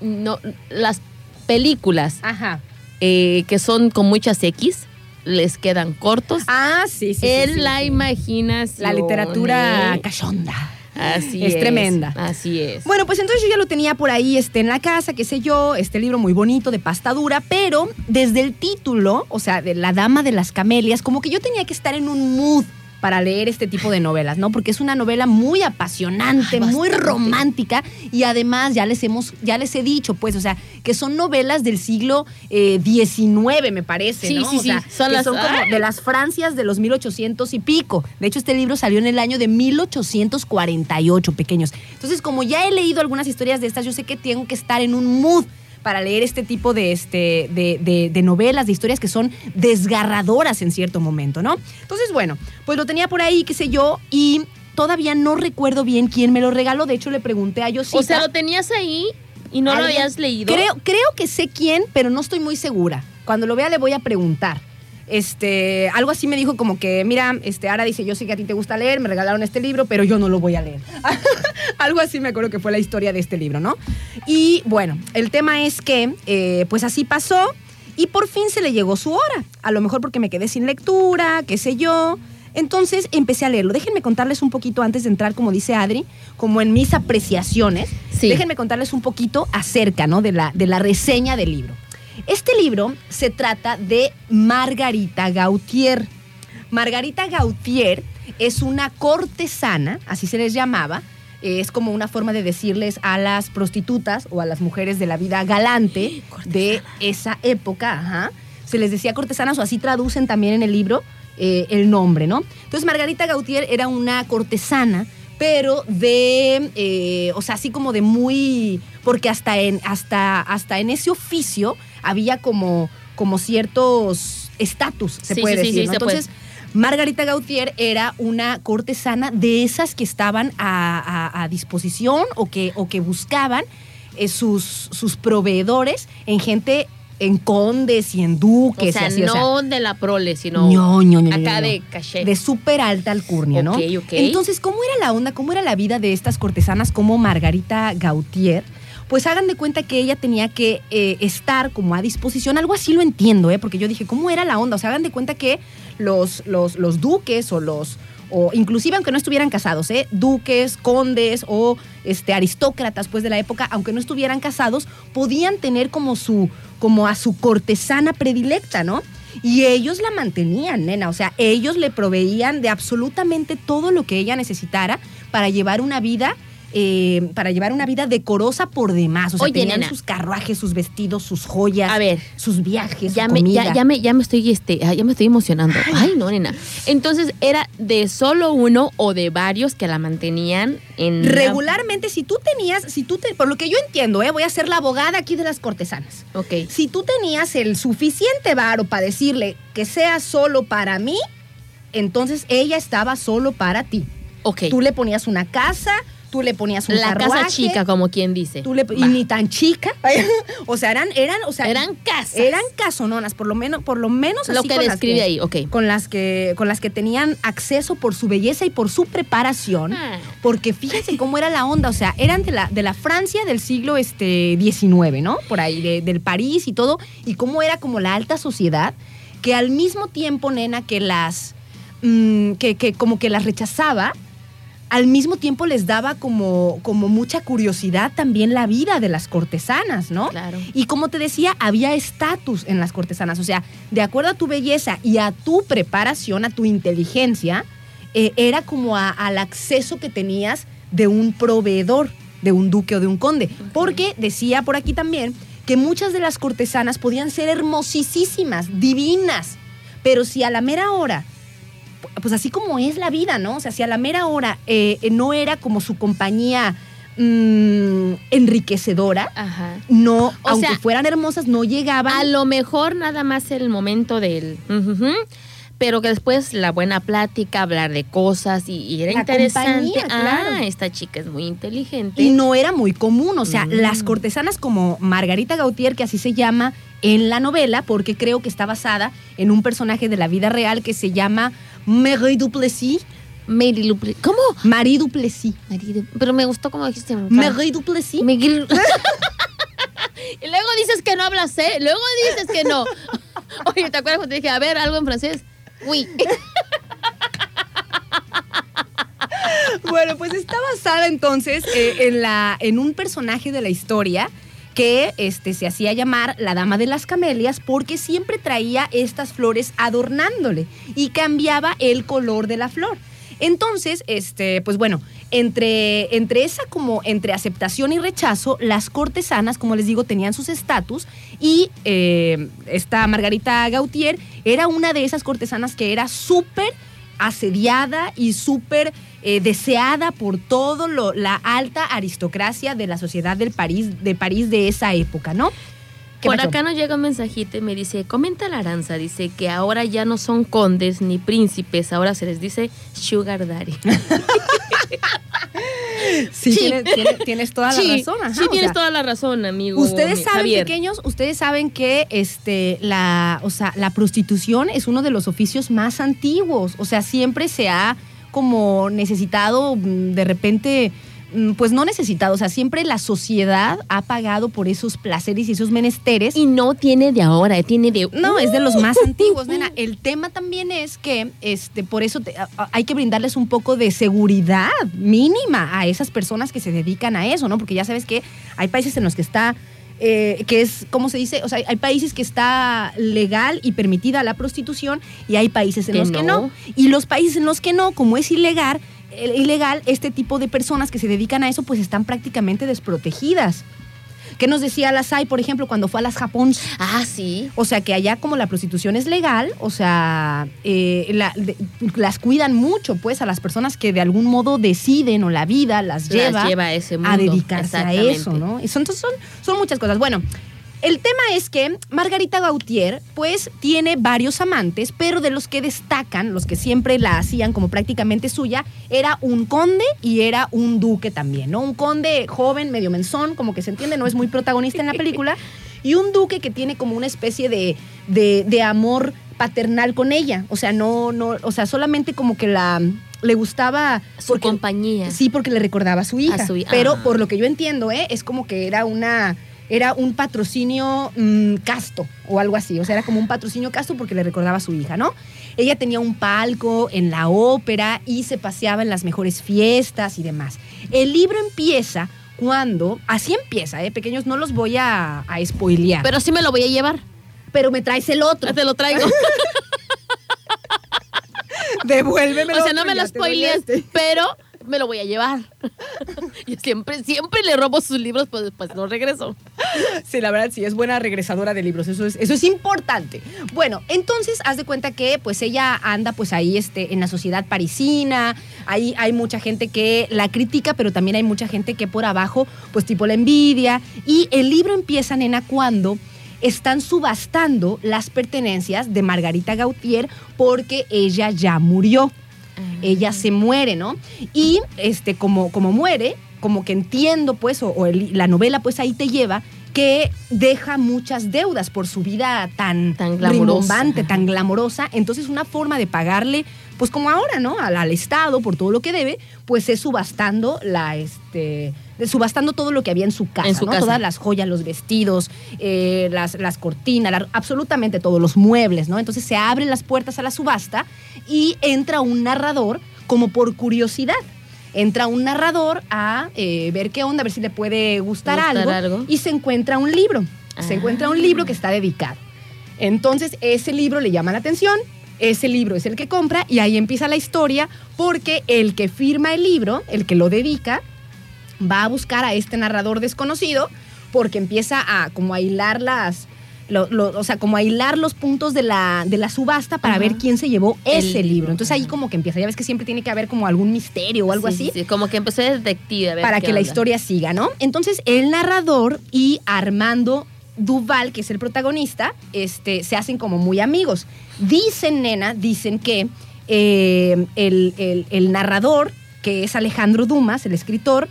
no, las películas Ajá. Eh, que son con muchas X les quedan cortos. Ah, sí, sí. en sí, la sí. imaginación. La literatura cachonda. Así Es es. tremenda. Así es. Bueno, pues entonces yo ya lo tenía por ahí este, en la casa, qué sé yo, este libro muy bonito de pasta dura, pero desde el título, o sea, de La Dama de las Camelias, como que yo tenía que estar en un mood para leer este tipo de novelas, ¿no? Porque es una novela muy apasionante, Ay, muy romántica y además ya les hemos, ya les he dicho, pues, o sea, que son novelas del siglo eh, XIX, me parece, Sí, ¿no? sí, O sea, sí, son que las- son como de las Francias de los 1800 y pico. De hecho, este libro salió en el año de 1848, pequeños. Entonces, como ya he leído algunas historias de estas, yo sé que tengo que estar en un mood para leer este tipo de, este, de, de- de novelas, de historias que son desgarradoras en cierto momento, ¿no? Entonces, bueno, pues lo tenía por ahí, qué sé yo, y todavía no recuerdo bien quién me lo regaló. De hecho, le pregunté a Yosita. o sea, lo tenías ahí y no lo habías leído. Creo, creo que sé quién, pero no estoy muy segura. Cuando lo vea le voy a preguntar. Este, algo así me dijo como que, mira, este, Ara dice, yo sé que a ti te gusta leer, me regalaron este libro, pero yo no lo voy a leer. algo así me acuerdo que fue la historia de este libro, ¿no? Y bueno, el tema es que, eh, pues así pasó y por fin se le llegó su hora. A lo mejor porque me quedé sin lectura, qué sé yo. Entonces empecé a leerlo. Déjenme contarles un poquito antes de entrar, como dice Adri, como en mis apreciaciones. Sí. Déjenme contarles un poquito acerca ¿no? de, la, de la reseña del libro. Este libro se trata de Margarita Gautier. Margarita Gautier es una cortesana, así se les llamaba. eh, Es como una forma de decirles a las prostitutas o a las mujeres de la vida galante de esa época. ajá. Se les decía cortesanas o así traducen también en el libro eh, el nombre, ¿no? Entonces Margarita Gautier era una cortesana pero de, eh, o sea, así como de muy, porque hasta en, hasta, hasta en ese oficio había como, como ciertos estatus, se Sí, puede sí, decir, sí, ¿no? puede. Entonces, Margarita Gautier era una cortesana de esas que estaban a, a- a disposición o que, o que buscaban eh, sus, sus proveedores en gente, en condes y en o duques. sea, y así, o sea, no de la prole, sino ño, ño, acá de caché. De súper alta alcurnia, ¿no? Ok, ok. Entonces, ¿cómo era la onda? ¿Cómo era la vida de estas cortesanas como Margarita Gautier? Pues hagan de cuenta que ella tenía que eh, estar como a disposición, algo así lo entiendo, ¿eh? porque yo dije, ¿cómo era la onda? O sea, hagan de cuenta que los, los, los duques o los, o inclusive aunque no estuvieran casados, ¿eh? duques, condes o este, aristócratas pues de la época, aunque no estuvieran casados, podían tener como su, como a su cortesana predilecta, ¿no? Y ellos la mantenían, nena, o sea, ellos le proveían de absolutamente todo lo que ella necesitara para llevar una vida eh, para llevar una vida decorosa por demás. O sea, Oye, tenían nena. sus carruajes, sus vestidos, sus joyas, A ver. sus viajes, Ya su me, comida. ya, ya me, ya me estoy, este, ah, ya me estoy emocionando. Ay, no, nena. Entonces, ¿era de solo uno o de varios que la mantenían en la- Regularmente, si tú tenías, si tú te, por lo que yo entiendo, ¿eh? voy a ser la abogada aquí de las cortesanas. Ok. Si tú tenías el suficiente varo para decirle que sea solo para mí, entonces ella estaba solo para ti. Ok. Tú le ponías una casa, tú le ponías un la casa chica, como quien dice. tú le- y ni tan chica. o sea, eran, eran, o sea, Eran casas. eran casononas, por lo menos, por lo menos Lo así que con las describe ahí, ok. Con las que, con las que tenían acceso por su belleza y por su preparación. Ah. Porque fíjense cómo era la onda, o sea, eran de la, de la Francia del siglo este, XIX, ¿no? Por ahí, de- del París y todo, y cómo era como la alta sociedad, que al mismo tiempo, nena, que las, mm, que, que como que las rechazaba, al mismo tiempo les daba como, como mucha curiosidad también la vida de las cortesanas, ¿no? Claro. Y como te decía, había estatus en las cortesanas, o sea, de acuerdo a tu belleza y a tu preparación, a tu inteligencia, eh, era como a- al acceso que tenías de un proveedor, de un duque o de un conde. Porque decía por aquí también que muchas de las cortesanas podían ser hermosísimas, divinas, pero si a la mera hora, pues así como es la vida, ¿no? O sea, si a la mera hora eh, eh, no era como su compañía mm, enriquecedora, Ajá. no, O aunque sea, fueran hermosas, no llegaban. A lo mejor nada más el momento del... ujujú, pero que después la buena plática, hablar de cosas y, y era La interesante. compañía, claro. Ah, esta chica es muy inteligente. Y no era muy común, o sea, Mm. las cortesanas como Margarita Gautier, que así se llama en la novela, porque creo que está basada en un personaje de la vida real que se llama Marie Duplessis. Mary Luple- ¿Cómo? Marie Duplessis. Marido. Pero me gustó como dijiste. me. Marie Duplessis. Miguel. y luego dices que no hablas, ¿eh? Luego dices que no. Oye, ¿te acuerdas cuando te dije, a ver, algo en francés? Oui. Bueno, pues está basada entonces eh, en, la, en un personaje de la historia que este, se hacía llamar la Dama de las Camelias porque siempre traía estas flores adornándole y cambiaba el color de la flor. Entonces, este, pues bueno, entre, entre esa como entre aceptación y rechazo, las cortesanas, como les digo, tenían sus estatus y eh, esta Margarita Gautier era una de esas cortesanas que era súper asediada y súper eh, deseada por todo lo, la alta aristocracia de la sociedad del París, de París de esa época, ¿no? ¿Qué Por pasó? acá nos llega un mensajito y me dice, comenta la Aranza, dice que ahora ya no son condes ni príncipes, ahora se les dice sugar daddy. Sí, Sí. Tienes, tienes- tienes toda la sí, razón. ajá, sí tienes sea, toda la razón, amigo. Ustedes saben, Javier. pequeños, ustedes saben que este, la, o sea, la prostitución es uno de los oficios más antiguos. O sea, siempre se ha como necesitado de repente. mm, Pues no necesitado, o sea, siempre la sociedad ha pagado por esos placeres y esos menesteres. Y no tiene de ahora, tiene de... No, es de los más antiguos, nena. El tema también es que, este, por eso te- hay que brindarles un poco de seguridad mínima a esas personas que se dedican a eso, ¿no? Porque ya sabes que hay países en los que está, eh, que es, ¿cómo se dice? O sea, hay países que está legal y permitida la prostitución y hay países en Que los que no. no. Y los países en los que no, como es ilegal, eh, ilegal, este tipo de personas que se dedican a eso, pues están prácticamente desprotegidas. ¿Qué nos decía la SAI, por ejemplo, cuando fue a las Japón? Ah, sí. O sea, que allá como la prostitución es legal, o sea, eh, la- de- las cuidan mucho, pues, a las personas que de algún modo deciden o la vida las lleva, Las lleva a ese mundo. a dedicarse a eso, ¿no? Eso, entonces son, son muchas cosas. Bueno, el tema es que Margarita Gautier, pues, tiene varios amantes, pero de los que destacan, los que siempre la hacían como prácticamente suya, era un conde y era un duque también, ¿no? Un conde joven, medio menzón, como que se entiende, no es muy protagonista en la película, y un duque que tiene como una especie de, de, de amor paternal con ella. O sea, no, no, o sea, solamente como que la le gustaba Su porque- compañía. Sí, porque le recordaba a su hija. A su hi- pero por lo que yo entiendo, ¿eh? es como que era una era un patrocinio mm, casto o algo así. O sea, era como un patrocinio casto porque le recordaba a su hija, ¿no? Ella tenía un palco en la ópera y se paseaba en las mejores fiestas y demás. El libro empieza cuando, así empieza, ¿eh? Pequeños, no los voy a, a spoilear. Pero, Pero sí me lo voy a llevar. me traes el otro. Te lo traigo. Devuélvemelo. o sea, no me lo spoilees, este. pero me lo voy a llevar. Yo siempre, siempre le robo sus libros, pues después los regreso. Sí, la verdad sí, es buena regresadora de libros, eso es, eso es importante. Bueno, entonces haz de cuenta que pues ella anda pues ahí este, en la sociedad parisina, ahí hay mucha gente que la critica, pero también hay mucha gente que por abajo pues tipo la envidia. Y el libro empieza, nena, cuando están subastando las pertenencias de Margarita Gautier porque ella ya murió. Ella se muere, ¿no? Y este, como, como muere, como que entiendo, pues, o, o el- la novela, pues ahí te lleva que deja muchas deudas por su vida tan, Tan rimbombante, tan glamorosa. Entonces, una forma de pagarle, pues como ahora, ¿no? Al, al Estado por todo lo que debe, pues es subastando la, este, subastando todo lo que había en su casa, En su ¿no? casa. Todas las joyas, los vestidos, eh, las, las cortinas, la- absolutamente todos los muebles, ¿no? Entonces se abren las puertas a la subasta y entra un narrador como por curiosidad. Entra un narrador a eh, ver qué onda, a ver si le puede gustar, Gustar algo, algo. y se encuentra un libro. Se Ah. encuentra un libro que está dedicado. Entonces ese libro le llama la atención, ese libro es el que compra y ahí empieza la historia porque el que firma el libro, el que lo dedica, va a buscar a este narrador desconocido porque empieza a como a hilar las lo- lo- o sea, como a hilar los puntos de la, de la subasta para Ajá. ver quién se llevó ese libro. libro, Entonces ahí como que empieza. Ya ves que siempre tiene que haber como algún misterio o algo Sí, así sí, como que empecé de detective. a ver para que la historia siga, ¿no? Entonces, el narrador y Armando Duval, que es el protagonista, este, se hacen como muy amigos. Dicen, nena, dicen que eh, el, el- el narrador, que es Alejandro Dumas, el escritor,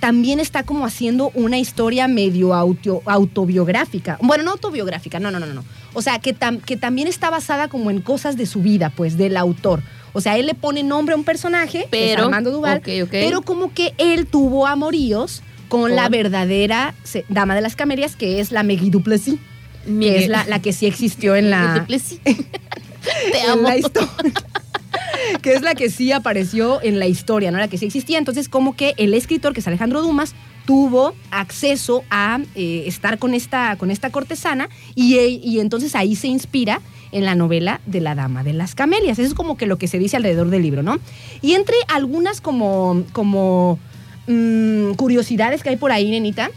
también está como haciendo una historia medio auto- autobiográfica. Bueno, no autobiográfica, no, no, no, no. O sea, que, tam- que también está basada como en cosas de su vida, pues, del autor. O sea, él le pone nombre a un personaje, que es Pero, Armando Duval, pero como que él tuvo amoríos con, la Con- verdadera se- dama de las camelias, que es la Megui Duplessis, que es la, la que sí existió en la. Te en amo. la historia. que es la que sí apareció en la historia, ¿no? La que sí existía. Entonces, como que el escritor, que es Alejandro Dumas, tuvo acceso a eh, estar con esta, con esta cortesana y, e- y entonces ahí se inspira en la novela de la Dama de las Camelias. Eso es como que lo que se dice alrededor del libro, ¿no? Y entre algunas como, como mm, curiosidades que hay por ahí, nenita,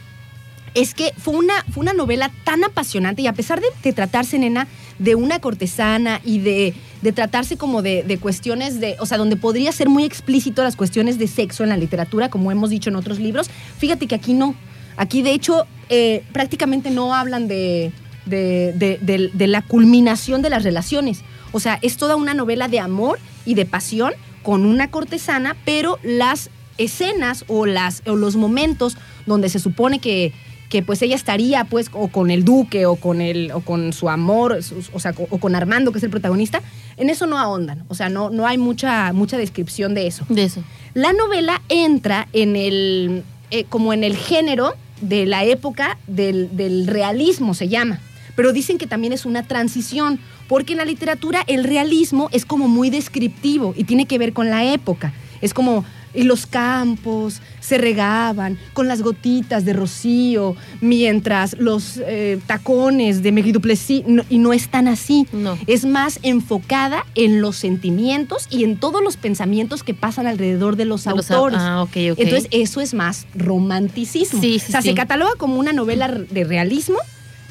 es que fue una, fue una novela tan apasionante y a pesar de, de tratarse, nena, de una cortesana y de, de tratarse como de, de cuestiones de, o sea, donde podría ser muy explícito las cuestiones de sexo en la literatura, como hemos dicho en otros libros, fíjate que aquí no. Aquí, de hecho, eh, prácticamente no hablan de, de, de- la culminación de las relaciones. O sea, es toda una novela de amor y de pasión con una cortesana, pero las escenas o, las, o los momentos donde se supone que, que pues ella estaría pues o con el duque o con el o con su amor su- o sea o con Armando que es el protagonista en eso no ahondan. O sea no no hay mucha mucha descripción de eso. De eso. la novela entra en el eh, como en el género de la época del, del realismo se llama. Pero dicen que también es una transición porque en la literatura el realismo es como muy descriptivo y tiene que ver con la época. Es como y los campos se regaban con las gotitas de rocío mientras los eh, tacones de Megui Duplessis no- y no es tan así No. es más enfocada en los sentimientos y en todos los pensamientos que pasan alrededor de los De los au- autores. ah, ok, ok. Entonces, eso es más romanticismo. Sí, sí, o sea, sí. se cataloga como una novela de realismo,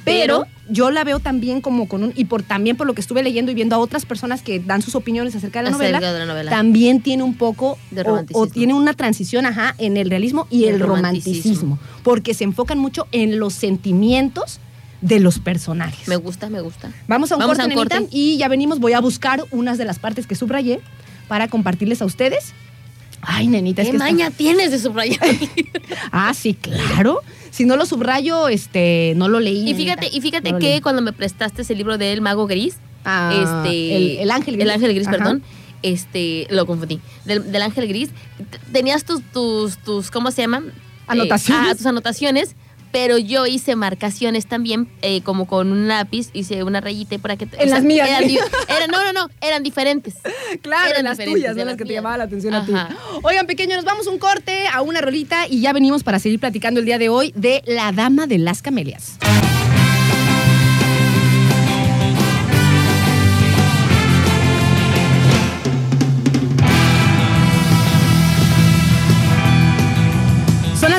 pero, Pero- yo la veo también como con un. Y por también por lo que estuve leyendo y viendo a otras personas que dan sus opiniones acerca de la Acerca novela. de la novela. También tiene un poco De o- o, romanticismo. tiene una transición, ajá, en el realismo y el, El romanticismo, romanticismo. porque se enfocan mucho en los sentimientos de los personajes. Me gusta, me gusta. Vamos a un Vamos corte, a un nenita, corte. y ya venimos. Voy a buscar unas de las partes que subrayé para compartirles a ustedes. Ay, nenita, es ¿Qué que está- maña tienes de subrayar? Ah, sí, claro. Si no lo subrayo, este, no lo leí. y nenita. fíjate, y fíjate No que cuando me prestaste ese libro del Mago Gris, Ah, este, el, el ángel gris. El ángel gris, Ajá. perdón. Este, lo confundí. Del, del ángel gris. Tenías tus, tus, tus, ¿cómo se llaman? Anotaciones. Eh, ah, tus anotaciones. Pero yo hice marcaciones también, eh, como con un lápiz, hice una rayita para que... En las mías. Eran, no, no, no, eran diferentes. Claro, Eran las tuyas, son las las que te mías. llamaban la atención a ti. Oigan, pequeños, nos vamos un corte a una rolita y ya venimos para seguir platicando el día de hoy de La Dama de las Camelias.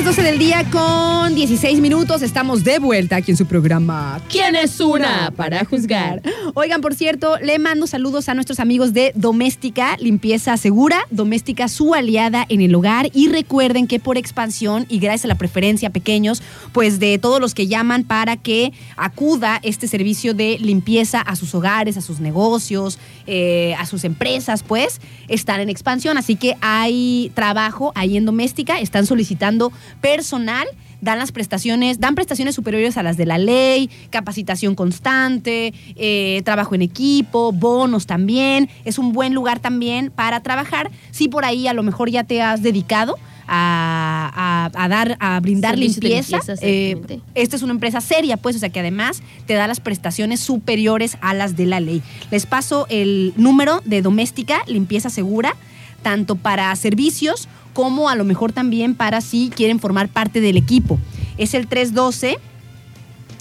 Del día con 16 minutos. Estamos de vuelta aquí en su programa. ¿Quién es una para juzgar? Oigan, por cierto, le mando saludos a nuestros amigos de Doméstica, Limpieza Segura, Doméstica su aliada en el hogar. Y recuerden que por expansión y gracias a la preferencia pequeños, pues de todos los que llaman para que acuda este servicio de limpieza a sus hogares, a sus negocios, eh, a sus empresas, pues están en expansión. Así que hay trabajo ahí en Doméstica, están solicitando personal dan las prestaciones, dan prestaciones superiores a las de la ley, capacitación constante, eh, trabajo en equipo, bonos también. Es un buen lugar también para trabajar. Si por ahí a lo mejor ya te has dedicado a, a- a dar, a brindar limpieza. limpieza, eh, esta es una empresa seria, pues, o sea que además te da las prestaciones superiores a las de la ley. Les paso el número de doméstica, limpieza segura, tanto para servicios como a lo mejor también para si quieren formar parte del equipo. Es el 312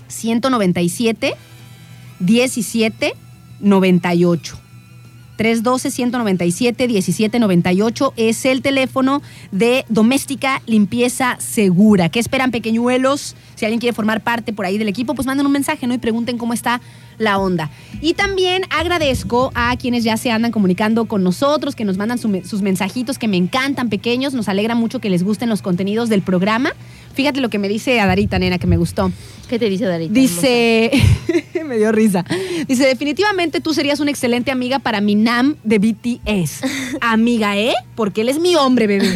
197 17 98. 312-197-1798 es el teléfono de Doméstica Limpieza Segura. ¿Qué esperan, pequeñuelos? Si alguien quiere formar parte por ahí del equipo, pues manden un mensaje, ¿no? Y pregunten cómo está la onda. Y también agradezco a quienes ya se andan comunicando con nosotros, que nos mandan sus mensajitos que me encantan, pequeños. Nos alegra mucho que les gusten los contenidos del programa. Fíjate lo que me dice Adarita, nena, que me gustó. ¿Qué te dice Darita? Dice, me dio risa. Dice, definitivamente tú serías una excelente amiga para mi Nam de BTS. Amiga, ¿eh? Porque él es mi hombre, bebé.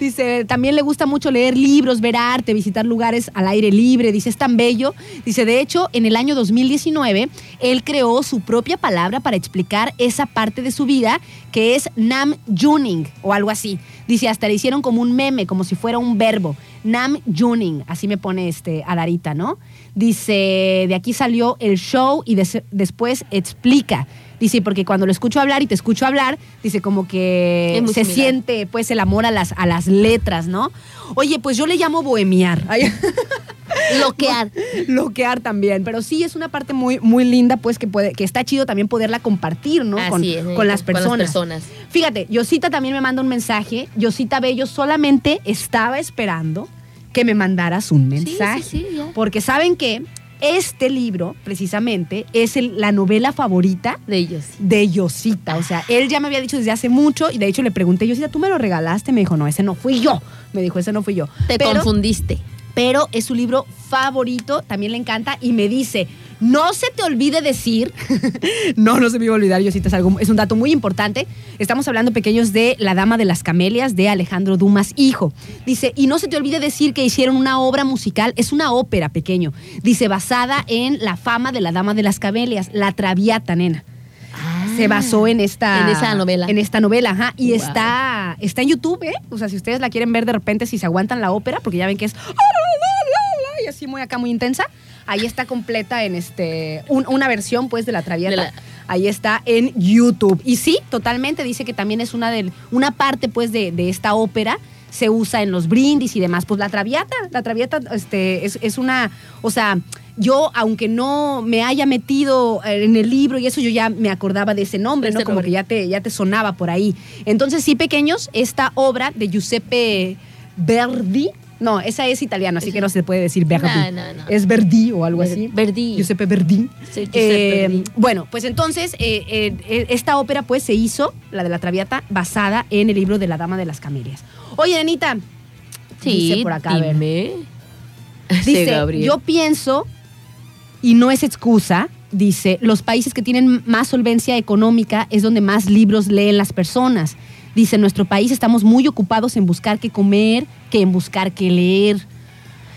Dice, también le gusta mucho leer libros, ver arte, visitar lugares al aire libre. Dice, es tan bello. Dice, de hecho, en el año 2019, él creó su propia palabra para explicar esa parte de su vida que es Nam Juning o algo así. Dice, hasta le hicieron como un meme, como si fuera un verbo. Nam Juning, así me pone este Adarita, ¿no? Dice, de aquí salió el show y des- después explica. Dice, porque cuando lo escucho hablar y te escucho hablar, dice como que se similar. siente pues el amor a las, a las letras, ¿no? Oye, pues yo le llamo bohemiar. Ay, Bloquear. Loquear también, pero sí es una parte muy, muy linda, pues que puede, que está chido también poderla compartir, ¿no? Así con, es, eh, con las con las personas. Fíjate, Yosita también me manda un mensaje. Yosita Bello solamente estaba esperando que me mandaras un mensaje. sí, sí, ya. Porque saben que este libro, precisamente, es el- la novela favorita De ellos. sí. de Yosita. O sea, él ya me había dicho desde hace mucho y de hecho le pregunté, Yosita, ¿tú me lo regalaste? Me dijo, no, ese no fui yo. Me dijo, ese no fui yo. Te Pero- confundiste. pero es su libro favorito, también le encanta y me dice, no se te olvide decir, no, no se me iba a olvidar, Yosita, es, algo, es un dato muy importante, estamos hablando pequeños de La Dama de las Camelias de Alejandro Dumas, hijo. Dice, y no se te olvide decir que hicieron una obra musical, es una ópera pequeño, dice, basada en la fama de La Dama de las Camelias, La Traviata, nena. Se basó en esta En esa novela. En esta novela, ajá. Y Wow. está, está en YouTube, ¿eh? O sea, si ustedes la quieren ver de repente, si se aguantan la ópera, porque ya ven que es. "Ah, la, la, la", Y así muy acá, muy intensa. Ahí está completa en este. un- una versión, pues, de la Traviata. De la- Ahí está en YouTube. Y sí, totalmente dice que también es una del, una parte, pues, de, de esta ópera. Se usa en los brindis y demás. Pues la Traviata, la Traviata este, es, es una. O sea, yo, aunque no me haya metido en el libro y eso, yo ya me acordaba de ese nombre, ¿no? Como nombre. que ya te, ya te sonaba por ahí. Entonces, sí, pequeños, esta obra de Giuseppe Verdi. No, esa es italiana, así que no se puede decir Verdi. No, no, no. Es Verdi o algo así. Verdi. Giuseppe Verdi. Sí, Giuseppe Eh, Verdi. Bueno, pues entonces eh, eh, esta ópera pues se hizo, la de la Traviata, basada en el libro de la Dama de las Camelias. Oye, Anita, Sí, dice por acá, a ver. dime. Dice, Sí, yo pienso, y no es excusa, dice, los países que tienen más solvencia económica es donde más libros leen las personas. Dice, en nuestro país estamos muy ocupados en buscar qué comer que en buscar qué leer.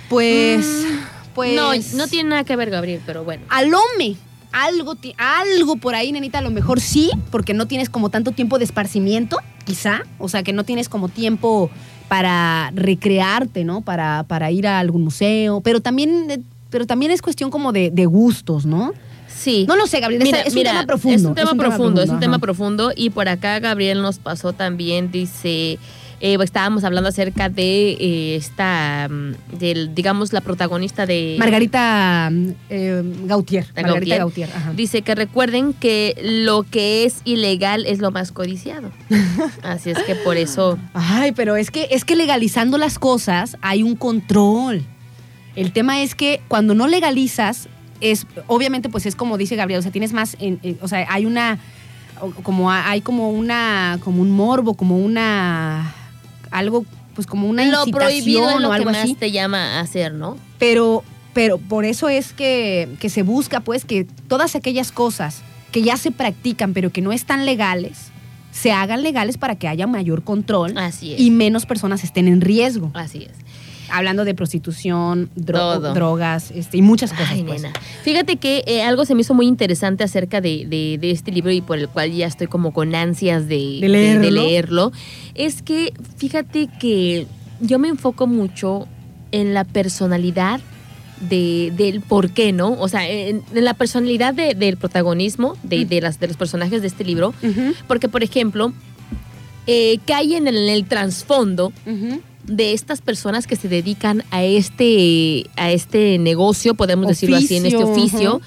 Pues, pues... No, no tiene nada que ver, Gabriel, pero bueno. Alome. Algo, algo por ahí, nenita, a lo mejor sí, porque no tienes como tanto tiempo de esparcimiento, quizá. O sea, que no tienes como tiempo para recrearte, ¿no? Para, para ir a algún museo. Pero también, eh, pero también es cuestión como de, de gustos, ¿no? Sí. No lo sé, Gabriel. Mira, es un tema profundo. Es un tema profundo, es un ajá. tema profundo. Y por acá Gabriel nos pasó también, dice, eh, estábamos hablando acerca de eh, esta, mm, del, digamos, la protagonista de... Margarita eh, Gautier. Margarita Gautier. Gautier. ajá. Dice que recuerden que lo que es ilegal es lo más codiciado. Así es que por eso... Ay, pero es que, es que legalizando las cosas hay un control. El tema es que cuando no legalizas, es, obviamente, pues es como dice Gabriel, o sea, tienes más, en- en- o sea, hay una, como hay como una, como un morbo, como una, algo, pues como una lo prohibido es lo o que algo más así. te llama a hacer, ¿no? Pero, pero por eso es que, que se busca, pues, que todas aquellas cosas que ya se practican, pero que no están legales, se hagan legales para que haya mayor control Así es. y menos personas estén en riesgo. Así es. Hablando de prostitución, dro- Todo. drogas este, y muchas cosas. Ay, pues. nena. Fíjate que eh, algo se me hizo muy interesante acerca de, de- de este libro y por el cual ya estoy como con ansias de, ¿De leerlo? Es que fíjate que yo me enfoco mucho en la personalidad de, del por qué, ¿no? O sea, en, en la personalidad de- del protagonismo de, de las, de los personajes de este libro. Porque, por ejemplo, eh, cae en el, en el trasfondo. De estas personas que se dedican a este, a este negocio, podemos decirlo así, en este Oficio, ujú.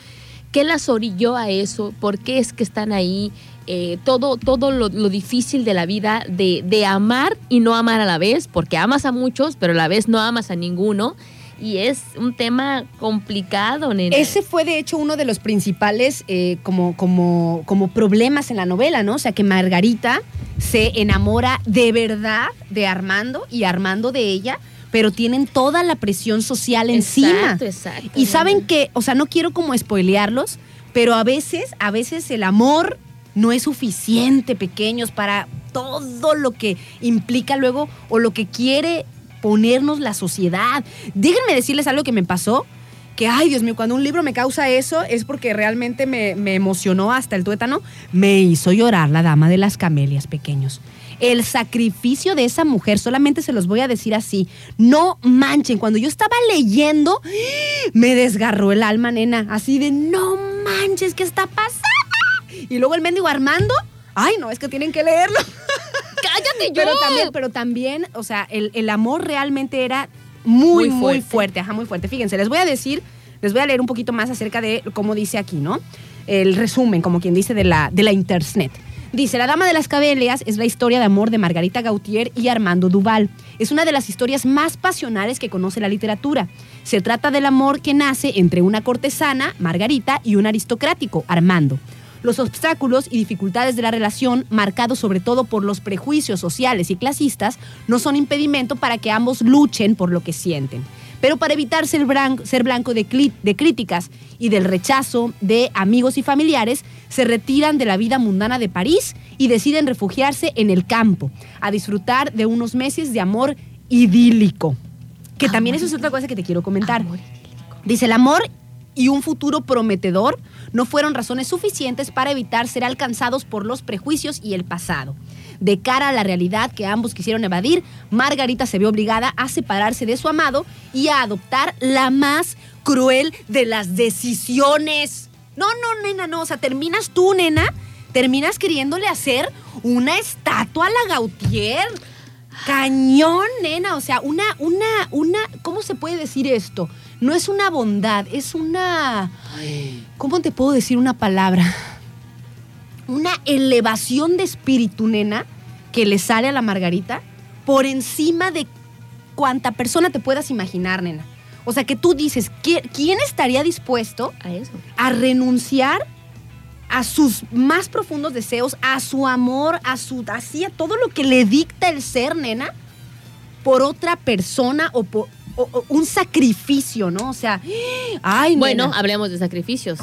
¿qué las orilló a eso? ¿Por qué es que están ahí? Eh, todo todo lo, lo difícil de la vida de, de amar y no amar a la vez, porque amas a muchos, pero a la vez no amas a ninguno. Y es un tema complicado, nena. Ese fue de hecho uno de los principales eh, como, como, como problemas en la novela, ¿no? O sea, que Margarita se enamora de verdad de Armando y Armando de ella, pero tienen toda la presión social encima. Exacto, exacto. Y saben que, o sea, no quiero como spoilearlos, pero a veces, a veces el amor no es suficiente, pequeños, para todo lo que implica luego o lo que quiere ponernos la sociedad. Déjenme decirles algo que me pasó, que, ay, Dios mío, cuando un libro me causa eso es porque realmente me, me emocionó hasta el tuétano, me hizo llorar la dama de las camelias, pequeños. El sacrificio de esa mujer, solamente se los voy a decir así, no manchen, cuando yo estaba leyendo, me desgarró el alma, nena, así de, no manches, ¿qué está pasando? Y luego el mendigo Armando, ay, no, es que tienen que leerlo. Pero también, pero también, o sea, el, el amor realmente era muy, Muy fuerte. ajá, muy fuerte. Fíjense, les voy a decir, les voy a leer un poquito más acerca de cómo dice aquí, ¿no? El resumen, como quien dice, de la, de la internet. Dice, La Dama de las Cabelias es la historia de amor de Margarita Gautier y Armando Duval. Es una de las historias más pasionales que conoce la literatura. Se trata del amor que nace entre una cortesana, Margarita, y un aristocrático, Armando. Los obstáculos y dificultades de la relación, marcados sobre todo por los prejuicios sociales y clasistas, no son impedimento para que ambos luchen por lo que sienten. Pero para evitar ser blanco, ser blanco de, críticas y del rechazo de amigos y familiares, se retiran de la vida mundana de París y deciden refugiarse en el campo, a disfrutar de unos meses de amor idílico. Que también eso es otra cosa que te quiero comentar. Amor Dice, el amor y un futuro prometedor no fueron razones suficientes para evitar ser alcanzados por los prejuicios y el pasado. De cara a la realidad que ambos quisieron evadir, Margarita se vio obligada a separarse de su amado y a adoptar la más cruel de las decisiones. No, no, nena, no. O sea, terminas tú, nena, terminas queriéndole hacer una estatua a la Gautier. Cañón, nena. O sea, una, una, una, ¿cómo se puede decir esto? No es una bondad, es una. ¿Cómo te puedo decir una palabra? Una elevación de espíritu, nena, que le sale a la Margarita por encima de cuanta persona te puedas imaginar, nena. O sea, que tú dices, ¿qui- ¿quién estaría dispuesto A eso. a renunciar a sus más profundos deseos, a su amor, a su así a todo lo que le dicta el ser, nena, por otra persona o por o- o un sacrificio, ¿no? O sea, ay, Bueno, nena. hablemos de sacrificios.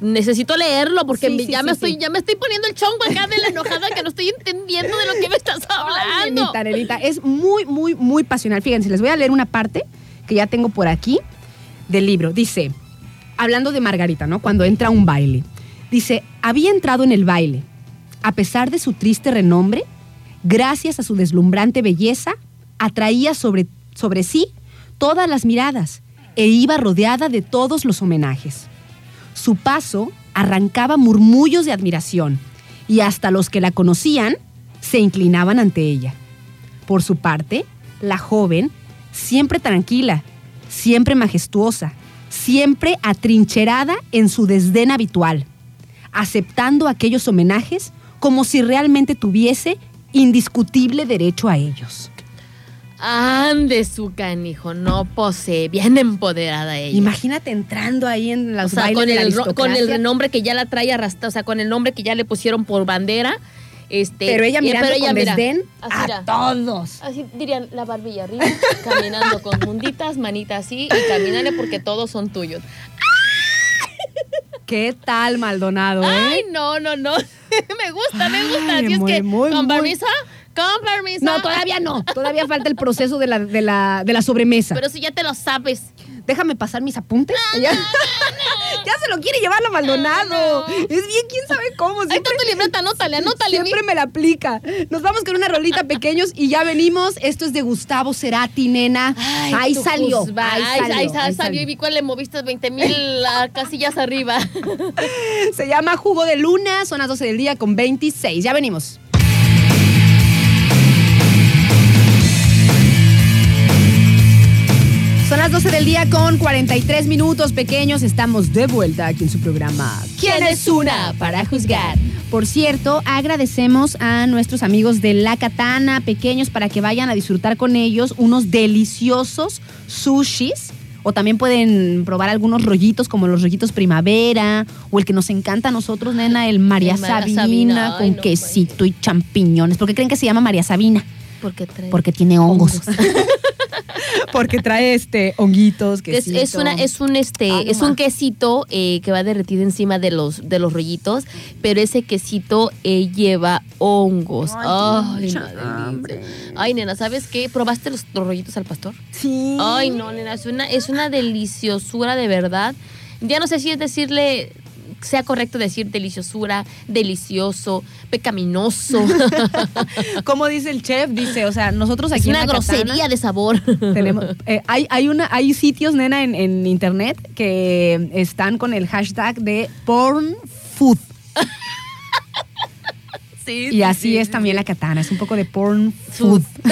Necesito leerlo porque Sí, ya, sí, me sí. estoy, ya me estoy poniendo el chongo acá de la enojada que no estoy entendiendo de lo que me estás Ay, hablando. nenita, nenita, es muy, muy, muy pasional. Fíjense, les voy a leer una parte que ya tengo por aquí del libro. Dice, hablando de Margarita, ¿no? Cuando entra a un baile. Dice, había entrado en el baile. A pesar de su triste renombre, gracias a su deslumbrante belleza, atraía sobre, sobre sí todas las miradas e iba rodeada de todos los homenajes. Su paso arrancaba murmullos de admiración y hasta los que la conocían se inclinaban ante ella. Por su parte, la joven, siempre tranquila, siempre majestuosa, siempre atrincherada en su desdén habitual, aceptando aquellos homenajes como si realmente tuviese indiscutible derecho a ellos. Ande su canijo, no posee, bien empoderada ella. Imagínate entrando ahí en o los sea, con de la el, ro- con el nombre que ya la trae arrastrada, o sea, con el nombre que ya le pusieron por bandera. Este, pero ella y- mirando pero ella, con mira, desdén así, a mira. todos. Así dirían la barbilla arriba, caminando con munditas, manitas así, y caminale porque todos son tuyos. ¿Qué tal, Maldonado, Ay, eh? no, no, no. me gusta, me gusta. Ay, Así es que, muy, con muy- permiso, con permiso. No, todavía no. Todavía falta el proceso de la, de la, de la sobremesa. Pero si ya te lo sabes. Déjame pasar mis apuntes. ya, ya se lo quiere llevar la Maldonado. Es bien, quién sabe cómo. Ahí Siempre, está tu libreta, anótale, anótale. mi- siempre me la aplica. Nos vamos con una rolita pequeños y ya venimos. Esto es de Gustavo Cerati, nena. Ay, ahí, salió, ahí salió. ahí salió. salió. Y vi cuál le moviste 20 mil casillas arriba. Se llama Jugo de Luna. Son las 12 del día con 26. Ya venimos. Son las 12 del día con 43 minutos pequeños. Estamos de vuelta aquí en su programa. ¿Quién es una para juzgar? Por cierto, agradecemos a nuestros amigos de La Katana pequeños para que vayan a disfrutar con ellos unos deliciosos sushis. O también pueden probar algunos rollitos como los rollitos primavera o el que nos encanta a nosotros, nena, el María El María Sabina, Sabina, ay, con no quesito y champiñones. ¿Por qué creen que se llama María Sabina? Porque. Porque tiene hongos. Porque trae este honguitos, Es, quesito. es una es un este no es un quesito eh, que va derretido encima de los de los rollitos pero ese quesito eh, lleva hongos. Ay, ay, mucha madre ay nena sabes qué probaste los, los rollitos al pastor Sí. ay no nena es una es una deliciosura de verdad. Ya no sé si es decirle sea correcto decir deliciosura delicioso pecaminoso Como dice el chef, dice, o sea, nosotros aquí es en una La grosería de sabor tenemos, eh, hay, hay, una, hay sitios, nena, en, en internet que están con el hashtag de porn food. sí, Y sí, así sí, es también la katana, es un poco de porn food.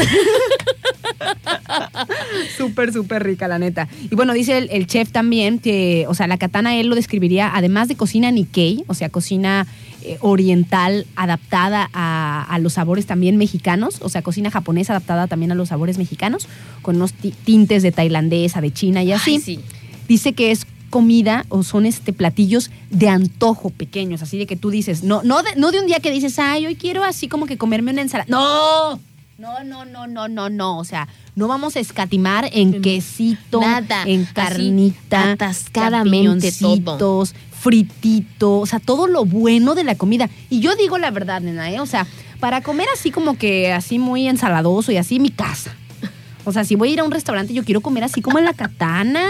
súper, súper rica, la neta. Y bueno, dice el, el chef también que, o sea, la katana él lo describiría, además de cocina Nikkei, o sea, cocina eh, oriental adaptada a, a los sabores también mexicanos, o sea, cocina japonesa adaptada también a los sabores mexicanos, con unos ti- tintes de tailandesa, de China y así. Ay, sí. Dice que es comida o son este platillos de antojo pequeños, así de que tú dices, no, no de, no de un día que dices, ay, hoy quiero así como que comerme una ensalada. No, no, no, no, no, no, no. O sea, no vamos a escatimar en quesito, Nada, en carnita, atascadamente champiñoncitos, fritito, o sea, todo lo bueno de la comida. Y yo digo la verdad, nena, ¿eh? O sea, para comer así como que así muy ensaladoso y así, mi casa. O sea, si voy a ir a un restaurante, yo quiero comer así como en la katana.